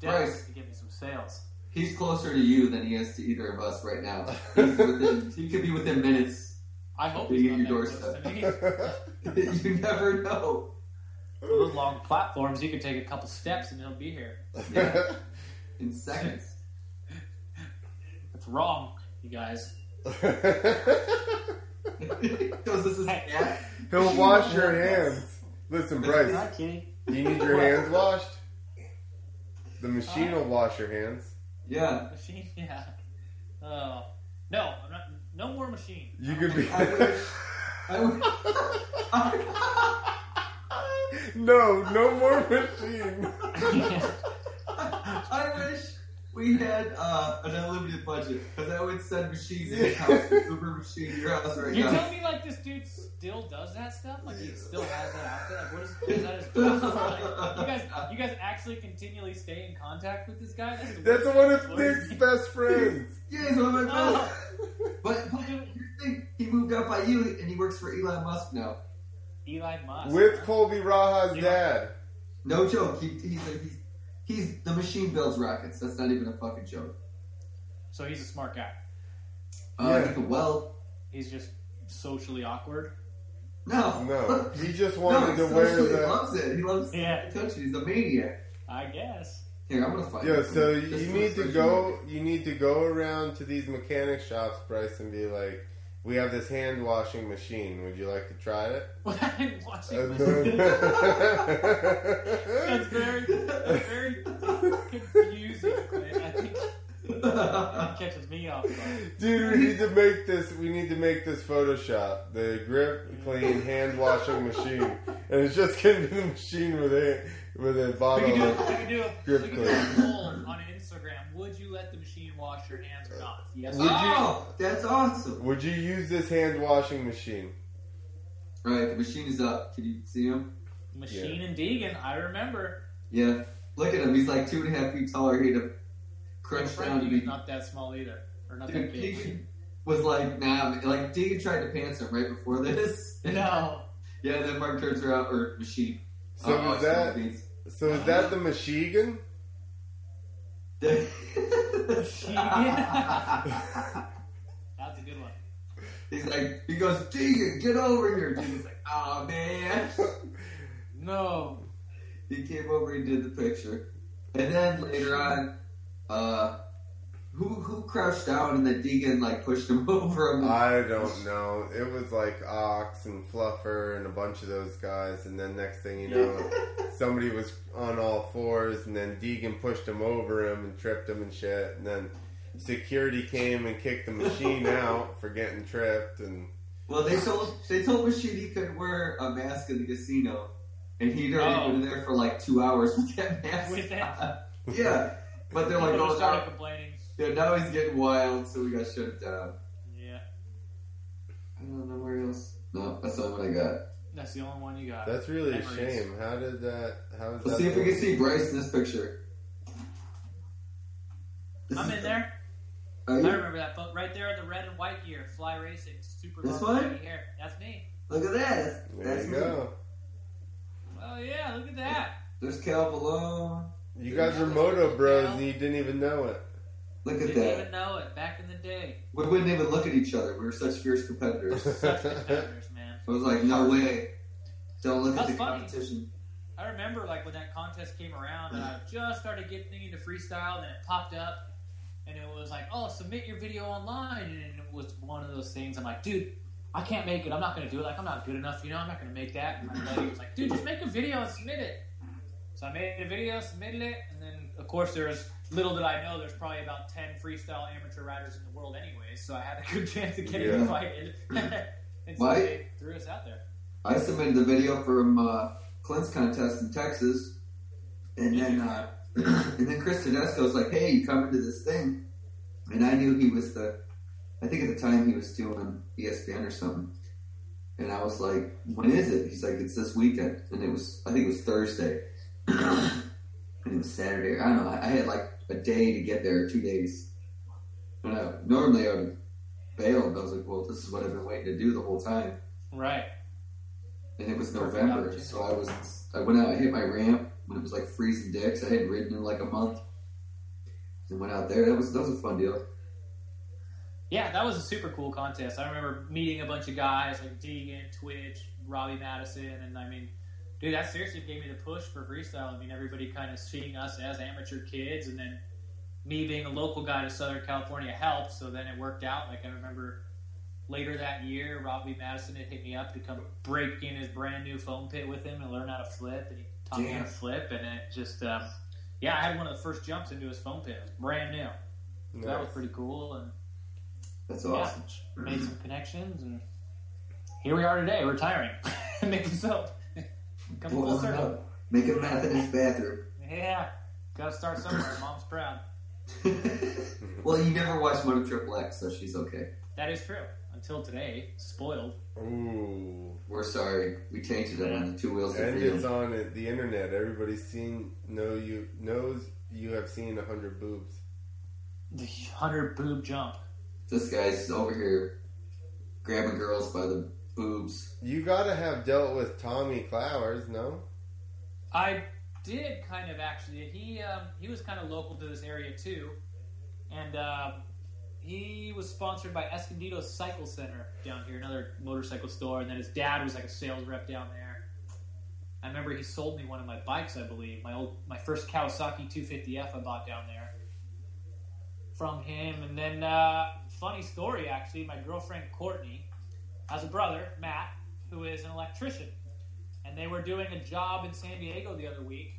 definitely give me some sales. He's closer to you than he is to either of us right now. He's within, he could be within minutes. I hope Be he's at not your that close doorstep. to me. you never know. Those long platforms, you could take a couple steps and he'll be here. Yeah. In seconds. That's wrong, you guys. Because this is yeah. He'll wash your hands. Listen, Bryce, Not kidding. you need your hands washed? The machine will wash your hands. Yeah. Machine, yeah. Oh no, I'm not, no more machine. You could be. I wish- I would, no, no more machine. I wish we had uh, an unlimited budget because I would send machines in your house, Uber machine in your house right You now. tell me like this dude still does that stuff? Like he still has that out there? Like what is, is that his? Like, you guys, you guys actually continually stay in contact with this guy? That's, That's one of thing. Nick's best friends. Yeah, he's one of my Oh. best. But, but here's the thing: he moved out by you, and he works for Elon Musk now. Elon Musk. With Colby Raha's You- dad. No joke. He, he's, a, he's he's the machine builds rockets. That's not even a fucking joke. so he's a smart guy. Uh, Yeah. He can weld. He's just socially awkward. No, No, he just wanted he to wear socially the. loves it. He loves Yeah. attention. He's a maniac. I guess. Here, I'm gonna find. Yeah, so Just you need to social go. You need to go around to these mechanic shops, Bryce, and be like, "We have this hand washing machine. Would you like to try it?" I'm watching And That's very, that's very confusing. man. I think It catches me off guard. Dude, we need to make this. We need to make this Photoshop, the grip clean hand washing machine, and it's just gonna be the machine with a with a We bottle. do, we could do, a, Grip we could do clean. a poll on Instagram. Would you let the machine wash your hands or not? Yes. Would or no? you- oh, that's awesome. Would you use this hand washing machine? All right, the machine is up. Can you see him? Machine and Deegan, I remember. Yeah. Look at him. He's like two and a half feet taller. He had to My crunch down to Deegan's be. not that small either, or not Dude, that big. Deegan was like, nah. Like Deegan tried to pants him right before this. No. Yeah, then Mark turns around or machine. So Oh, is that beans. so is that the Michigan? That's a good one. He's like, he goes, Deegan, get over here. Deegan's like, oh man. No. he came over and did the picture. And then later on, uh, who who crouched down and then Deegan like pushed him over him. I don't know. It was like Ox and Fluffer and a bunch of those guys, and then next thing you know, somebody was on all fours, and then Deegan pushed him over him and tripped him and shit, and then security came and kicked the machine out for getting tripped, and well, they told they told Machine he could wear a mask in the casino, and he'd already Oh. been there for like two hours with that mask. With that. on. yeah, but they're like, People oh, started oh. complaining. Yeah, now he's getting wild, so we got shut down. Yeah. I don't know where else. No, that's the only one I got. That's the only one you got. that's really a shame. How did that? How is Let's that? see if we can see Bryce in this picture. This I'm is- in there. I you? remember that, but right there in the red and white gear, fly racing, super This long one? shaggy hair. That's me. Look at that. That's, There that's you me. go. Oh yeah, look at that. There's Cal Malone. You guys are Moto Bros, and you didn't even know it. Look at Didn't that. even know it back in the day. We wouldn't even look at each other. We were such fierce competitors. Such competitors, man. I was like, no way. Don't look That's at the funny. competition. I remember like when that contest came around and I just started getting into freestyle and then it popped up and it was like, oh, submit your video online and it was one of those things. I'm like, dude, I can't make it. I'm not going to do it. Like, I'm not good enough. You know, I'm not going to make that. And my buddy was like, dude, just make a video and submit it. So I made a video, submitted it, and then of course there's little did I know there's probably about ten freestyle amateur riders in the world anyway, so I had a good chance of getting Yeah. invited. and so Why- they threw us out there. I submitted the video from uh, Clint's contest in Texas, and then uh, and then Chris Tedesco was like, "Hey, you coming to this thing?" And I knew he was the. I think at the time he was doing ESPN or something, and I was like, "When is it?" He's like, "It's this weekend," and it was. I think it was Thursday, and it was Saturday. I don't know. I had like a day to get there, two days. I, uh, normally I would have bailed. I was like, "Well, this is what I've been waiting to do the whole time." Right. and it was Perfect November, so I was I went out, I hit my ramp when it was like freezing dicks. I hadn't ridden in like a month, and went out there. That was that was a fun deal. Yeah, that was a super cool contest. I remember meeting a bunch of guys like Deegan, Twitch, Robbie Madison, and I mean, dude, that seriously gave me the push for freestyle. I mean, everybody kind of seeing us as amateur kids, and then me being a local guy to Southern California helped. So then it worked out. Like I remember later that year, Robbie Madison had hit me up to come break in his brand new foam pit with him and learn how to flip, and he taught me how to flip, and it just. Um, yeah, I had one of the first jumps into his foam pit. It was brand new. So that was pretty cool, and That's yeah, awesome. made some connections, and here we are today, retiring, making soap. Come full Well, circle. no. Make a math in his bathroom. Yeah, gotta start somewhere. Mom's proud. well, you never watched Moto Triple X, so she's okay. That is true. Until today, spoiled. Ooh. We're sorry, we tainted it on the two wheels of And it's on the internet. Everybody's seen know you knows you have seen a hundred boobs. The hundred boob jump. This guy's over here grabbing girls by the boobs. You gotta have dealt with Tommy Clowers, no? I did kind of actually. He um, he was kind of local to this area too, and um, he was sponsored by Escondido Cycle Center down here, another motorcycle store. And then his dad was like a sales rep down there. I remember he sold me one of my bikes, I believe, my old my first Kawasaki 250F I bought down there from him. And then uh, funny story actually, my girlfriend Courtney has a brother Matt who is an electrician and they were doing a job in San Diego the other week,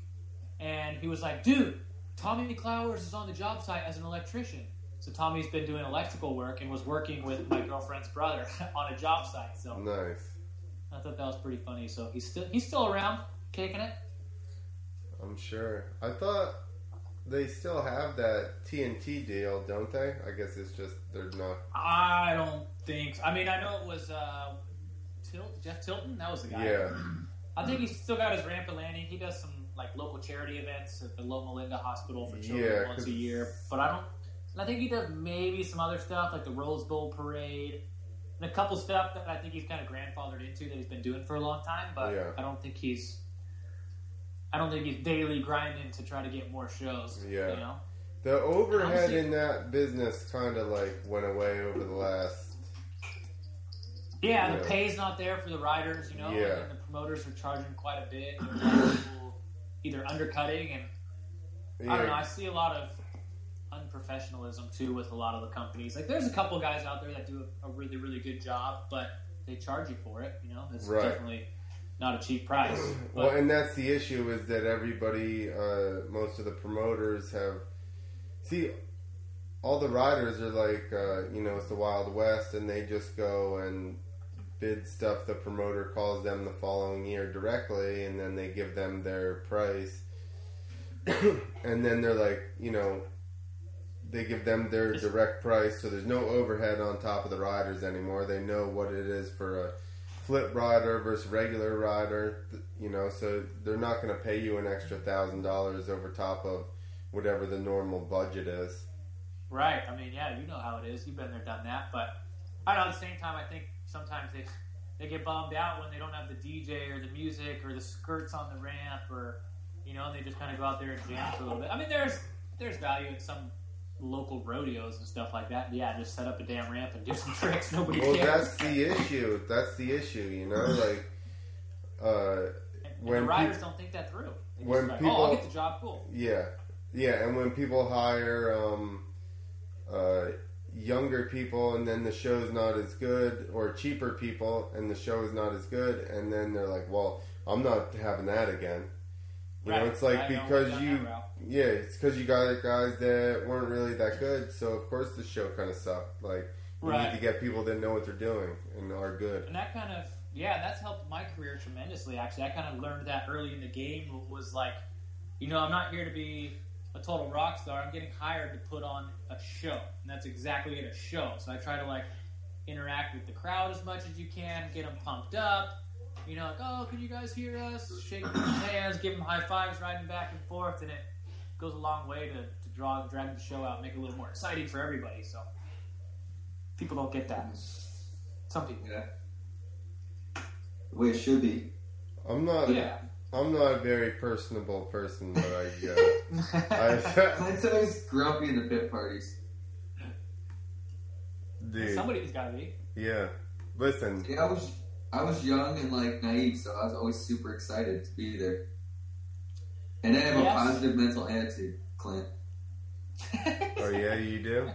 and he was like, "Dude, Tommy Clowers is on the job site as an electrician. So Tommy's been doing electrical work and was working with my girlfriend's brother on a job site. So Nice. I thought that was pretty funny. So he's still he's still around, kicking it. I'm sure. I thought they still have that TNT deal, don't they? I guess it's just they're not. I don't think. I mean, I know it was uh, Tilt, Jeff Tilton. That was the guy. Yeah. I think he's still got his ramp and landing. He does some like local charity events at the Loma Linda Hospital for children Yeah, once a year. But I don't. I think he does maybe some other stuff like the Rose Bowl parade and a couple stuff that I think he's kind of grandfathered into that he's been doing for a long time. But Yeah. I don't think he's. I don't think he's daily grinding to try to get more shows. Yeah. You know. The overhead in that business kind of like went away over the last. Yeah, Yeah. the pay's not there for the riders, you know, Yeah. and the promoters are charging quite a bit. There's a lot of people either undercutting and I don't know. I see a lot of unprofessionalism too with a lot of the companies. Like, there's a couple guys out there that do a, a really, really good job, but they charge you for it. You know, it's Right. definitely not a cheap price. Well, and that's the issue is that everybody, uh, most of the promoters have. See, all the riders are like, uh, you know, it's the Wild West, and they just go and bid stuff the promoter calls them the following year directly, and then they give them their price. and then they're like, you know, they give them their direct price, so there's no overhead on top of the riders anymore. They know what it is for a flip rider versus regular rider, you know, so they're not going to pay you an extra thousand dollars over top of whatever the normal budget is. right. I mean, yeah, you know how it is. You've been there, done that. But I know. At the same time, I think sometimes they they get bummed out when they don't have the DJ or the music or the skirts on the ramp or you know, and they just kind of go out there and jam for a little bit. I mean, there's there's value in some local rodeos and stuff like that. Yeah, just set up a damn ramp and do some tricks. Nobody cares Well, cares. that's the issue. That's the issue, you know, like uh, And when the riders peop- don't think that through. They when just like, people- oh, I'll get the job, cool. Yeah, yeah, and when people hire um, uh, younger people, and then the show's not as good, or cheaper people, and the show is not as good, and then they're like, "Well, I'm not having that again." You know, it's like I because you, yeah, it's because you got guys that weren't really that good, so of course the show kind of sucked. Like, you Right. need to get people that know what they're doing and are good. And that kind of yeah, that's helped my career tremendously. Actually, I kind of learned that early in the game. Was like, you know, I'm not here to be a total rock star. I'm getting hired to put on a show, and that's exactly it—a show. So I try to like interact with the crowd as much as you can, get them pumped up. You know, like, oh, can you guys hear us? Shake hands, give them high fives, riding back and forth, and it goes a long way to, to draw drag the show out, make it a little more exciting for everybody. So people don't get that. Some people. Yeah. The way it should be. I'm not, Yeah. I'm not a very personable person, but I, uh, I, Clint's always grumpy in the pit parties. dude, Somebody's got to be. yeah. Listen, Yeah, I was I was young and like naive, so I was always super excited to be there. And I have Yes. a positive mental attitude, Clint. oh yeah, you do.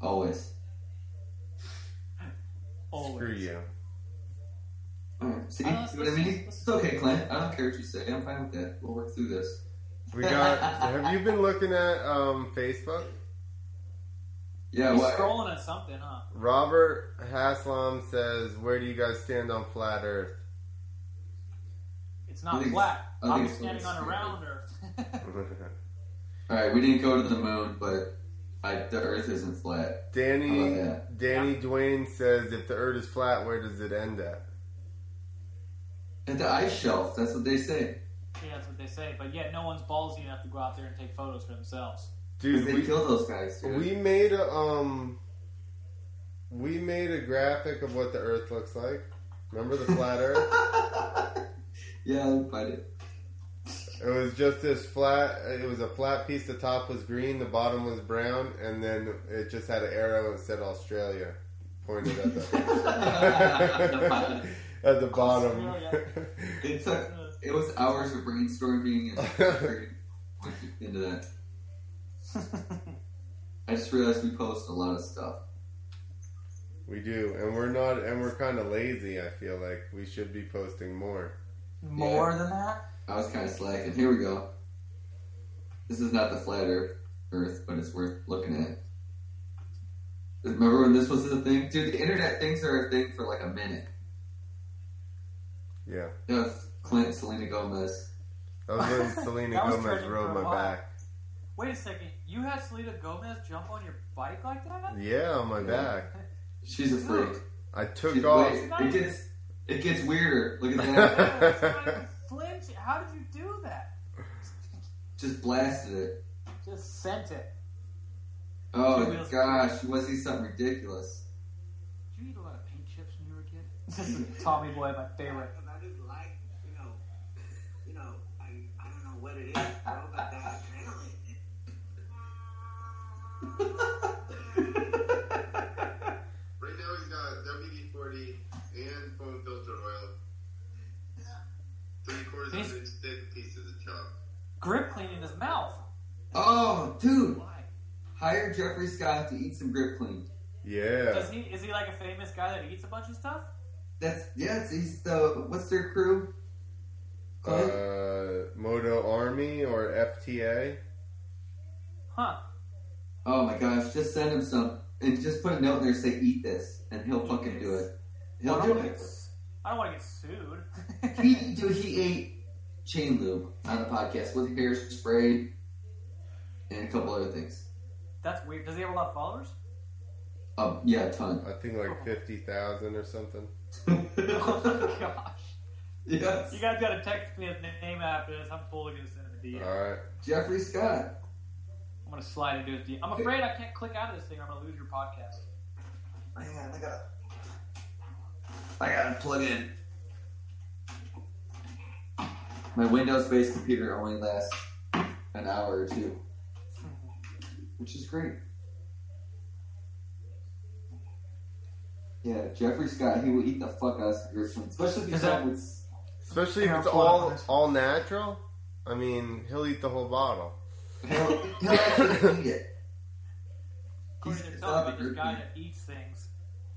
Always. Always. Screw you. Alright, see, Uh, see what I mean? It's okay, Clint. I don't care what you say. I'm fine with that. We'll work through this. We got. have you been looking at um, Facebook? Yeah, He's what? scrolling at something, huh? Robert Haslam says, "Where do you guys stand on flat Earth?" It's not think flat. I think I'm it's standing on a flat. round Earth. Alright, we didn't go to the moon, but I, the Earth isn't flat. Danny How about Danny Dwayne says, "If the Earth is flat, where does it end at?" At the ice shelf, that's what they say. yeah, that's what they say. But yet, no one's ballsy enough to go out there and take photos for themselves. Dude, they we, kill those guys. Dude. we made a um, we made a graphic of what the Earth looks like. Remember the flat Earth? yeah, I'll find it. It was just this flat. It was a flat piece. The top was green, the bottom was brown, and then it just had an arrow and said Australia pointed at the at the bottom. It took it was hours of brainstorming and into that. I just realized we post a lot of stuff. we do, and we're not, and we're kind of lazy. I feel like we should be posting more. More than that? I was kind of slacking. Here we go. This is not the flat Earth, Earth, but it's worth looking at. Remember when this was the thing, dude? The internet things are a thing for like a minute. Yeah. It was Clint, Selena Gomez. That was when Selena That was Gomez trending rode a my while. back. Wait a second. You had Selena Gomez jump on your bike like that? Yeah, on my Yeah. back. She's a freak. I took She's, off. wait, it gets it gets weirder. Look at that. No, it's not even flinching. How did you do that? Just blasted it. Just sent it. Oh Two wheels. gosh, was he something ridiculous? Did you eat a lot of paint chips when you were a kid? This is Tommy Boy, my favorite. Because I just like, you know, you know, I, I don't know what it is, bro, but that adrenaline. Right now he's got WD-40 and foam filter oil. Three quarters of an inch thick pieces of chalk. Grip cleaning his mouth. Oh, dude, Why? hire Jeffrey Scott to eat some grip clean. Yeah. Does he? Is he like a famous guy that eats a bunch of stuff? That's yeah. He's the what's their crew? Clint? Uh, Moto Army or FTA. Huh? oh my gosh, just send him some and just put a note in there say eat this, and he'll fucking do it. He'll I do don't it. get, I don't want to get sued. He dude, he ate chain lube on the podcast with hairspray and a couple other things. That's weird. Does he have a lot of followers? Um, yeah, a ton. I think like 50,000 or something. oh my gosh! Yes, You guys gotta text me his name after this. I'm totally gonna send him a DM. Alright. Jeffrey Scott. I'm gonna slide into his DM. I'm afraid I can't click out of this thing. or I'm gonna lose your podcast. Hang on, I gotta, I gotta plug in. My Windows-based computer only lasts an hour or two, which is great. Yeah, Jeffrey Scott, he will eat the fuck out of some grip clean, especially if he's Is that- with. Especially if it's all all natural. I mean, he'll eat the whole bottle. He'll, he'll actually eat it. According He's- to it's Toby, this guy that eats things,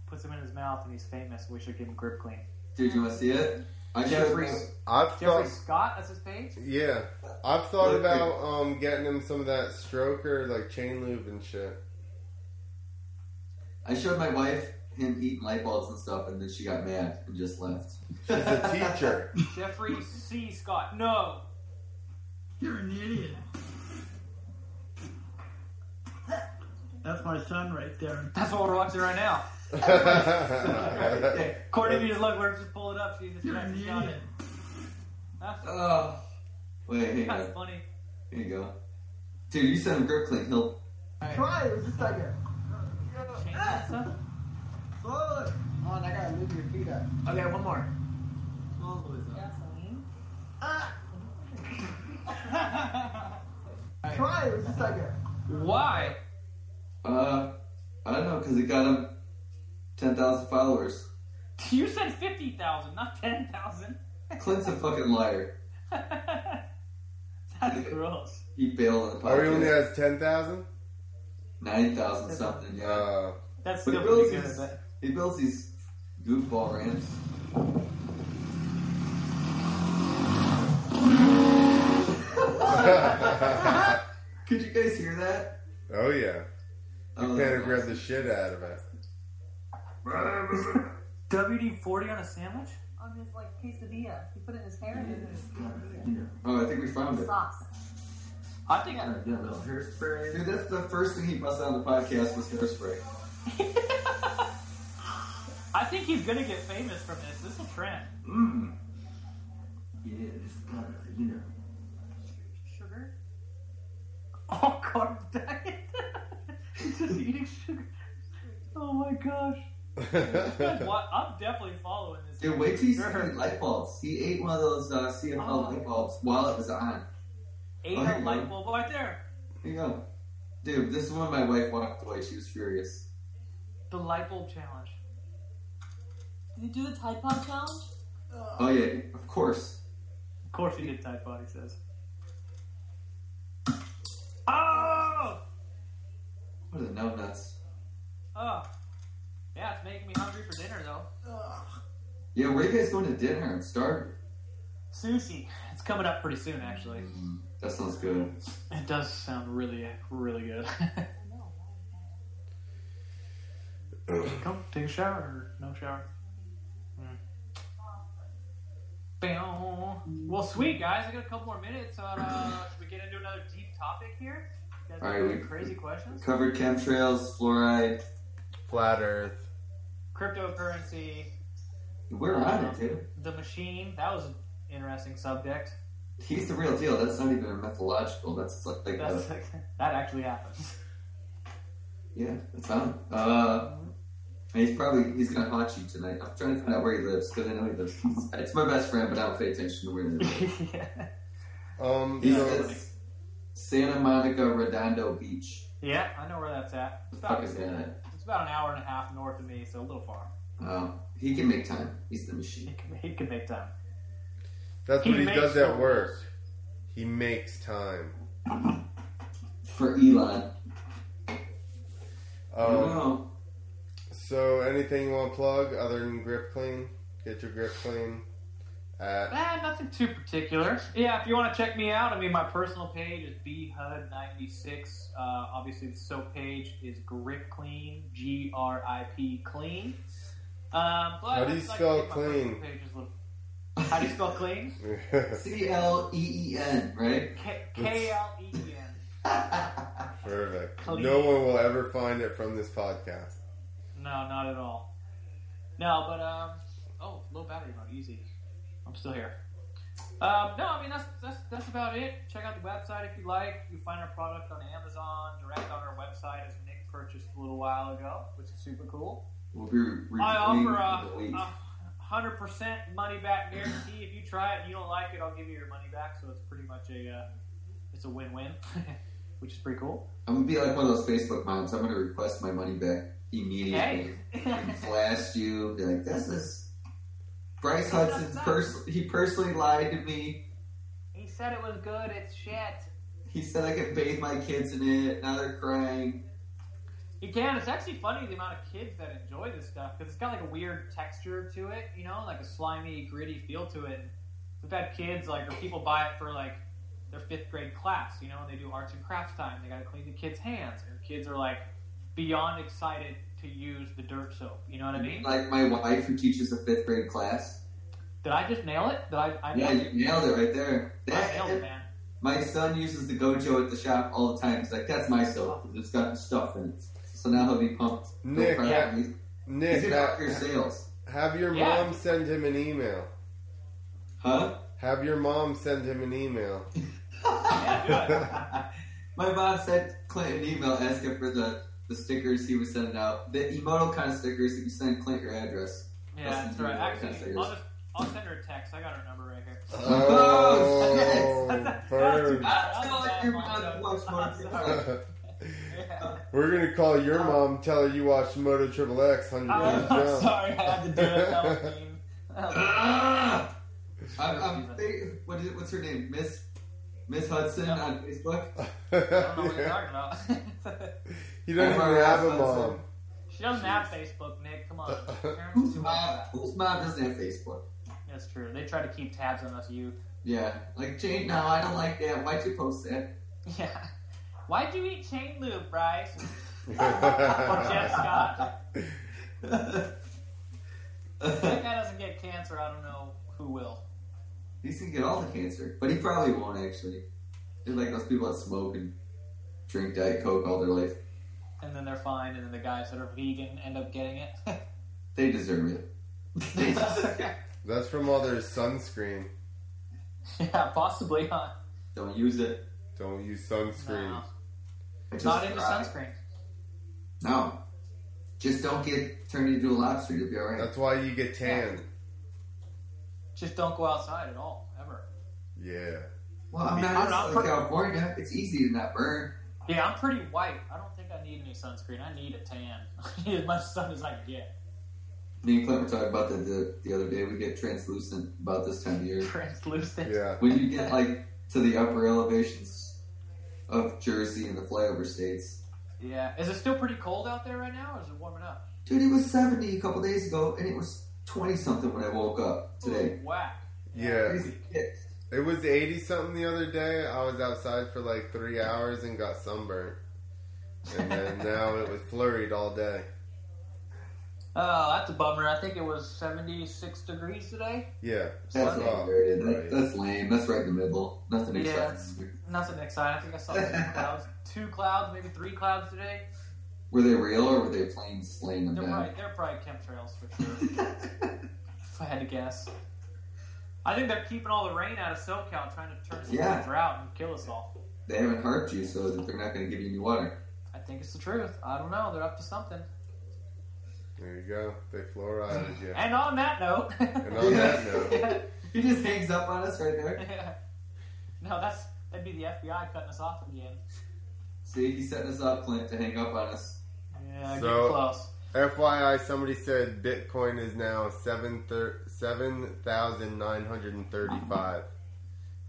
puts them in his mouth, and he's famous. We should give him grip clean. Dude, you want to see it? I showed Jeffrey, him- I've Jeffrey thought, Scott, that's his page. yeah, I've thought Look, about um getting him some of that stroker, like chain lube and shit. I showed my wife him eating light bulbs and stuff, and then she got mad and just left. She's a teacher. Jeffrey C. Scott. No. You're an idiot. That's my son right there. That's what we're watching right now. According to his look, we're just pull it up. Jesus You're Christ, an he's got idiot. Uh, it. That's, Oh. Wait, hang that's funny. Here you go. Dude, you sent him grip clean. He'll. Try it. Just like it. Change that stuff. Slowly. Come on, I gotta move your feet up. Okay, one more. Slowly. Try Try it. Just like it. Why? Uh, I don't know, because he got him 10,000 followers. You said 50,000, not 10,000. Clint's a fucking liar. That's gross. He bailed on the Oh, he only podcast. has 10,000? 9,000 something, yeah. Uh, That's But still he pretty builds, good. These, But he builds these goofball ramps. Could you guys hear that? oh, yeah. Oh, You kind of grabbed the shit out of it. WD 40 on a sandwich? on his like quesadilla. He put it in his hair and in his quesadilla. Oh, I think we found it. Sauce. I think No, no, hairspray. Dude, that's the first thing he busted on the podcast was hairspray. I think he's gonna get famous from this. This will trend. Mm. Yeah, just gotta, you know. Sugar. Oh, carb diet. He's just eating sugar. Oh my gosh. What? I'm definitely following this. Dude, wait till you see Sure. the light bulbs. He ate one of those uh, CFL Oh. light bulbs while it was on. Ate Oh, a light bulb right there. Here you go. Dude, this is when my wife walked away. She was furious. The light bulb challenge. Did you do the Tide Pod challenge? Oh, yeah, of course. Of course he did type body says. Oh! What are the no nuts. Oh. Yeah, it's making me hungry for dinner though. Yeah, where are you guys going to dinner? I'm starving. Sushi. It's coming up pretty soon, actually. Mm, that sounds good. It does sound really, really good. Come take a shower or no shower? Hmm. Bow. Well, sweet guys, I got a couple more minutes. Uh, should we get into another deep topic here? You guys All any we- crazy questions. Covered chemtrails, fluoride. Flat Earth. Cryptocurrency, We're on it, dude. the machine. That was an interesting subject. He's the real deal. That's not even mythological. That's like, like That's, a, that actually happens. yeah, it's on. Uh, and he's probably he's gonna haunt you tonight. I'm trying to find out where he lives because I know he lives. It's my best friend, but I don't pay attention to where he lives. yeah. Um, He so- says Santa Monica Redondo Beach. yeah, I know where that's at. The It's fuck about, is that? it's about an hour and a half north of me, so a little far. Oh, he can make time. He's the He machine. can, he can make time. that's He what he does at work. He makes time. For Elon. I don't Um, know. So, anything you want to plug other than grip clean? Get your grip clean at Eh, nothing too particular. Yeah, if you want to check me out, I mean, my personal page is bhud96. Uh, obviously, the soap page is grip clean, G R I P clean. Um, but How do you like spell clean? personal page as little- How do you spell clean? C L E E N, right? K L E E N. Perfect. Clean. No one will ever find it from this podcast. No, not at all. No, but um, oh, low battery mode, easy. I'm still here. Um, no, I mean that's that's that's about it. Check out the website if you like. You can find our product on Amazon, direct on our website, as Nick purchased a little while ago, which is super cool. We'll be re- I offer a, a hundred percent money back guarantee. If you try it and you don't like it, I'll give you your money back. So it's pretty much a uh, it's a win win, which is pretty cool. I'm gonna be like one of those Facebook moms. I'm gonna request my money back immediately. And blast you. Be like, this is Bryce Hudson's pers- He personally lied to me. he said it was good. It's shit. He said I could bathe my kids in it. Now they're crying. You can. It's actually funny the amount of kids that enjoy this stuff because it's got like a weird texture to it, you know, like a slimy, gritty feel to it. We've had kids like, or people buy it for like their fifth grade class, you know, and they do arts and crafts time. They got to clean the kids' hands, and kids are like beyond excited to use the dirt soap. You know what I mean? Like my wife who teaches a fifth grade class. Did I just nail it? Did I? I Yeah, nailed it. you nailed it right there. I nailed it, man. my son uses the Gojo at the shop all the time. He's like, that's my soap. It's got stuff in it. So now he'll be pumped. Nick, cry. ha- He's, Nick, he's gonna ha- up your sales. have your Yeah. mom send him an email. Huh? Have your mom send him an email. Yeah, My mom sent Clint an email asking for the, the stickers he was sending out. The emoto kind of stickers. If you send Clint your address. Yeah, that's right. Actually, I'll just I'll send her a text. I got her number right here. Oh, burn. Tell your mom to watch Moto Yeah. We're gonna call your mom, tell her you watched Moto Triple X, Hundred I'm Days sorry, I had to do it. That was mean. That was- Ah! I'm, I'm fa- what is it, what's her name? Miss Miss Hudson Yeah. on Facebook. I don't know what you're talking about. He doesn't even have a Hudson. mom. she doesn't have Facebook, Nick. Come on. Parents are uh, Whose too mom? for mom doesn't have Facebook? That's true. They try to keep tabs on us youth. Yeah, like Jane. No, I don't like that. Why'd you post that? Yeah. Why'd you eat chain lube, Bryce? Or Jeff Scott? If that guy doesn't get cancer, I don't know who will. He's gonna get all the cancer, but he probably won't actually. They're like those people that smoke and drink Diet Coke all their life. And then they're fine, and then the guys that are vegan end up getting it. They deserve it. They deserve it. That's from all their sunscreen. yeah, possibly, huh? Don't use it. Don't use sunscreen. No. Just Not into try. sunscreen. No, just don't get turned into a lobster. You'll be all right. That's why you get tan. Just don't go outside at all, ever. Yeah. well, I'm I'm not in not Southern California. It's easy to not burn. Yeah, I'm pretty white. I don't think I need any sunscreen. I need a tan. I need as much sun as I can get. Me and Clint were talking about that the, the other day. We get translucent about this time of year. Translucent. Yeah. When you get like to the upper elevations of Jersey and the flyover states, Yeah. Is it still pretty cold out there right now, or is it warming up? dude, it was 70 a couple days ago, and it was 20 something when I woke up today. Ooh, whack. Yeah. It was 80 something the other day. I was outside for like three hours and got sunburned. And then now it was flurried all day. Oh, that's a bummer. I think it was 76 degrees today. Yeah. That's Oh, not very. That, right. that's lame. That's right in the middle. Nothing Yeah. exciting. Nothing exciting. I think I saw two clouds. Two clouds, maybe three clouds today. Were they real or were they planes slaying them They're down? probably, they're probably chemtrails for sure, if I had to guess. I think they're keeping all the rain out of SoCal, trying to turn us into Yeah. a drought and kill us all. they haven't harped you, so they're not going to give you any water. I think it's the truth. I don't know. They're up to something. There you go. They fluorided you. And on that note, And on that note, yeah. He just hangs up on us right there. Yeah. no, that's that'd be the FBI cutting us off again. See, he's setting us up, Clint, to hang up on us. Yeah, So- getting close. FYI, somebody said Bitcoin is now seven thir- 7,935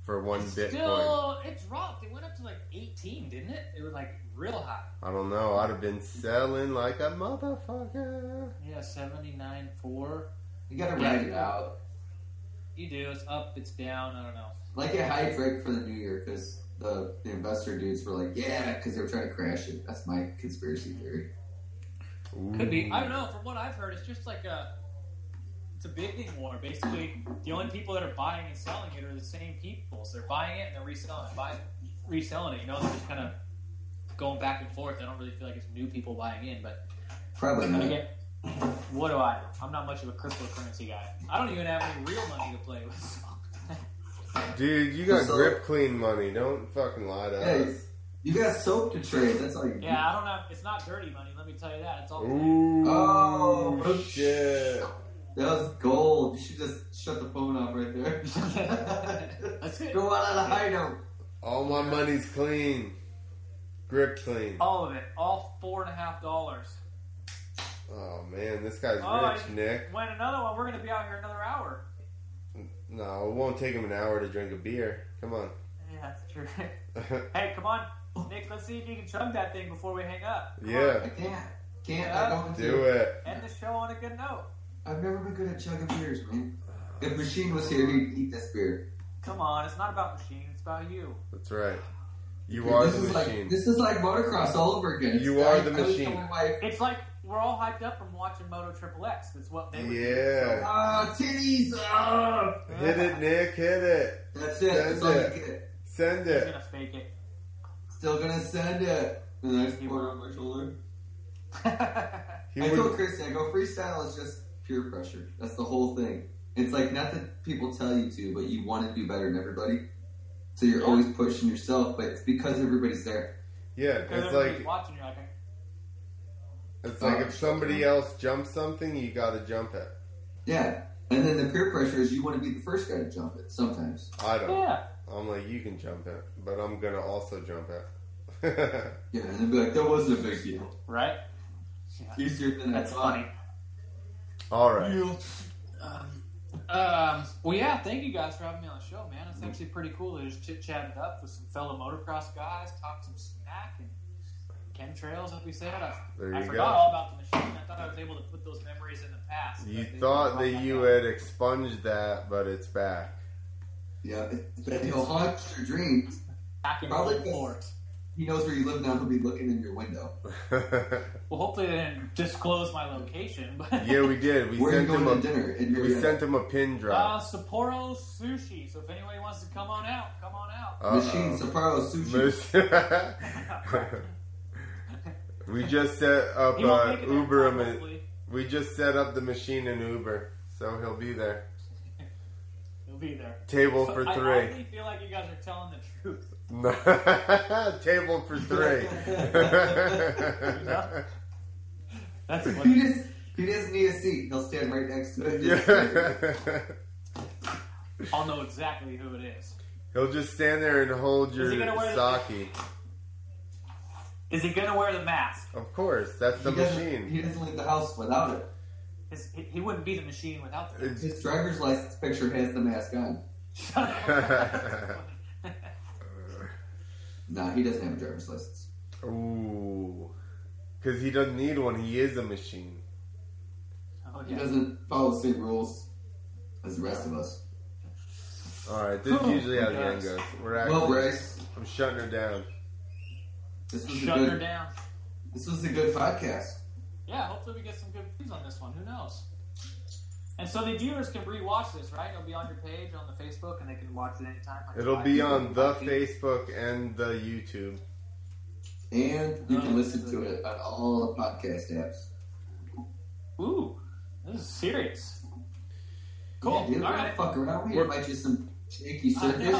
for one It's Bitcoin. Still, it dropped. It went up to like 18, didn't it? It was like real high. I don't know. I'd have been selling like a motherfucker. Yeah, seventy nine 79.4. You got to ride it out. You do. It's up, it's down. I don't know. Like a high Drake for the new year, because the, the investor dudes were like, yeah, because they were trying to crash it. That's my conspiracy theory. Could be. I don't know. From what I've heard, it's just like a. It's a bidding war. Basically, the only people that are buying and selling it are the same people. So they're buying it and they're reselling it, buying, reselling it. You know, they're just kind of going back and forth. I don't really feel like it's new people buying in, but Probably not. again, what do I? I'm not much of a cryptocurrency guy. I don't even have any real money to play with. so. Dude, you got So- grip clean money. Don't fucking lie to Hey. us. You got soap to trade. That's all you yeah, I don't have. It's not dirty money. Let me tell you that. It's all. Ooh, Oh, shit. That was gold. You should just shut the phone off right there. That's it. Go out on a high note. All my money's clean. Grip clean. All of it. All four and a half dollars. Oh man, this guy's Oh, rich, Nick. When another one, we're gonna be out here another hour. No, it won't take him an hour to drink a beer. Come on. Yeah, that's true. hey, come on, Nick. Let's see if you can chug that thing before we hang up. Come I can't. Can't. Yeah. I don't do it. End the show on a good note. I've never been good at chugging beers, man. If Machine was here, he'd eat this beer. Come on, it's not about machine. It's about you. That's right. You are this the is machine. Like, this is like motocross all over again. You I- are the I machine. telling my wife, It's like we're all hyped up from watching Moto Triple X. That's what they were Yeah. Ah, titties! Ah! Hit it, Nick. Hit it. That's it. Send That's all you it. get. Send He's it. gonna fake it. Still gonna send it. And I just put on my shoulder. He I would- told Christy, I go, freestyle is just pure pressure. That's the whole thing. It's like, not that people tell you to, but you want to do better than everybody. So you're Yeah. always pushing yourself, but it's because everybody's there. yeah, it's like watching. You're like, it's like if somebody else jumps something, you got to jump it. Yeah. And then the peer pressure is you want to be the first guy to jump it sometimes. I don't. yeah. I'm like, you can jump it, but I'm gonna also jump it. Yeah, and then be like, that wasn't a big deal. Right. Easier than That's funny. All right. Um, um, well, yeah, thank you guys for having me on the show, man. It's actually pretty cool to just chit chat it up with some fellow motocross guys, talk some smack and chemtrails, like we said. I, There I you forgot go. all about the machine. I thought I was able to put those memories in the past. You thought that you up. had expunged that, but it's back. Yeah, it's, he'll haunt your dreams. back in probably full just- force. He knows where you live now. He'll be looking in your window. Well, hopefully they didn't disclose my location, but yeah, we did. We Where are you sent him going a to dinner? In your, we sent him a pin uh, drop. Sapporo Sushi. So if anybody wants to come on out, come on out. Uh-oh. Machine Sapporo Sushi. we just set up He uh, make it there in Uber. time, him- We just set up the machine in Uber, so he'll be there. He'll be there. Table for I three. honestly feel like you guys are telling the truth. Table for three. That's he just he doesn't need a seat. He'll stand right next to it. yeah. I'll know exactly who it is. He'll just stand there and hold your Is he gonna wear the- sake. Is he gonna wear the mask? Of course, that's the he machine. He doesn't leave the house without it. His, he, he wouldn't be the machine without the It's- His driver's license picture has the mask on. Mask. Nah, he doesn't have a driver's license. Ooh, because he doesn't need one. He is a machine. oh, He doesn't follow the same rules as the rest of us. All right, this is usually how the end goes. We're actually, Well, Bryce, I'm shutting her down. this was a Shutting her good. down. This was a good podcast. Yeah, hopefully we get some good views on this one. Who knows? And so the viewers can rewatch this, right? It'll be on your page on the Facebook, and they can watch it anytime. like It'll be on the Facebook and the YouTube. And you can Oh, listen to it on all the podcast apps. Ooh, this is serious. Cool. Yeah, dude, All we're not fuck around. We We're- invite you some shaky Uh, circus. no,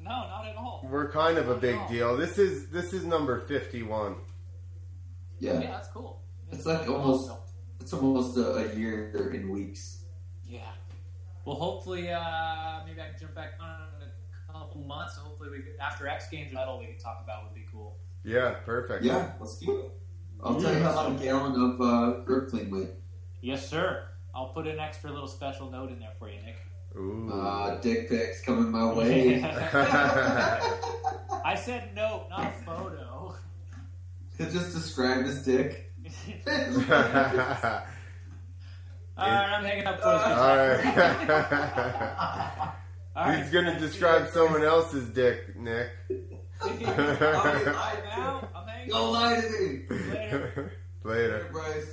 no, not at all. We're kind of a big deal. This is this is number 51. Yeah, Yeah, that's cool. It's like almost- it's almost a, a year in weeks. Yeah. Well, hopefully, uh, maybe I can jump back on in a couple months. Hopefully, we could, after X Games medal, we can talk about would be cool. Yeah, perfect. Yeah, let's do it. I'll tell you how about a gallon of uh, grip clean went. Yes, sir. I'll put an extra little special note in there for you, Nick. Ooh. Uh, dick pics coming my way. I said note, not photo. Just describe his dick. All right, I'm hanging up close. All right. All right. He's gonna describe someone else's dick, Nick. I'm out. I'm hanging Go up. lie to me. Later. Later. Bryce.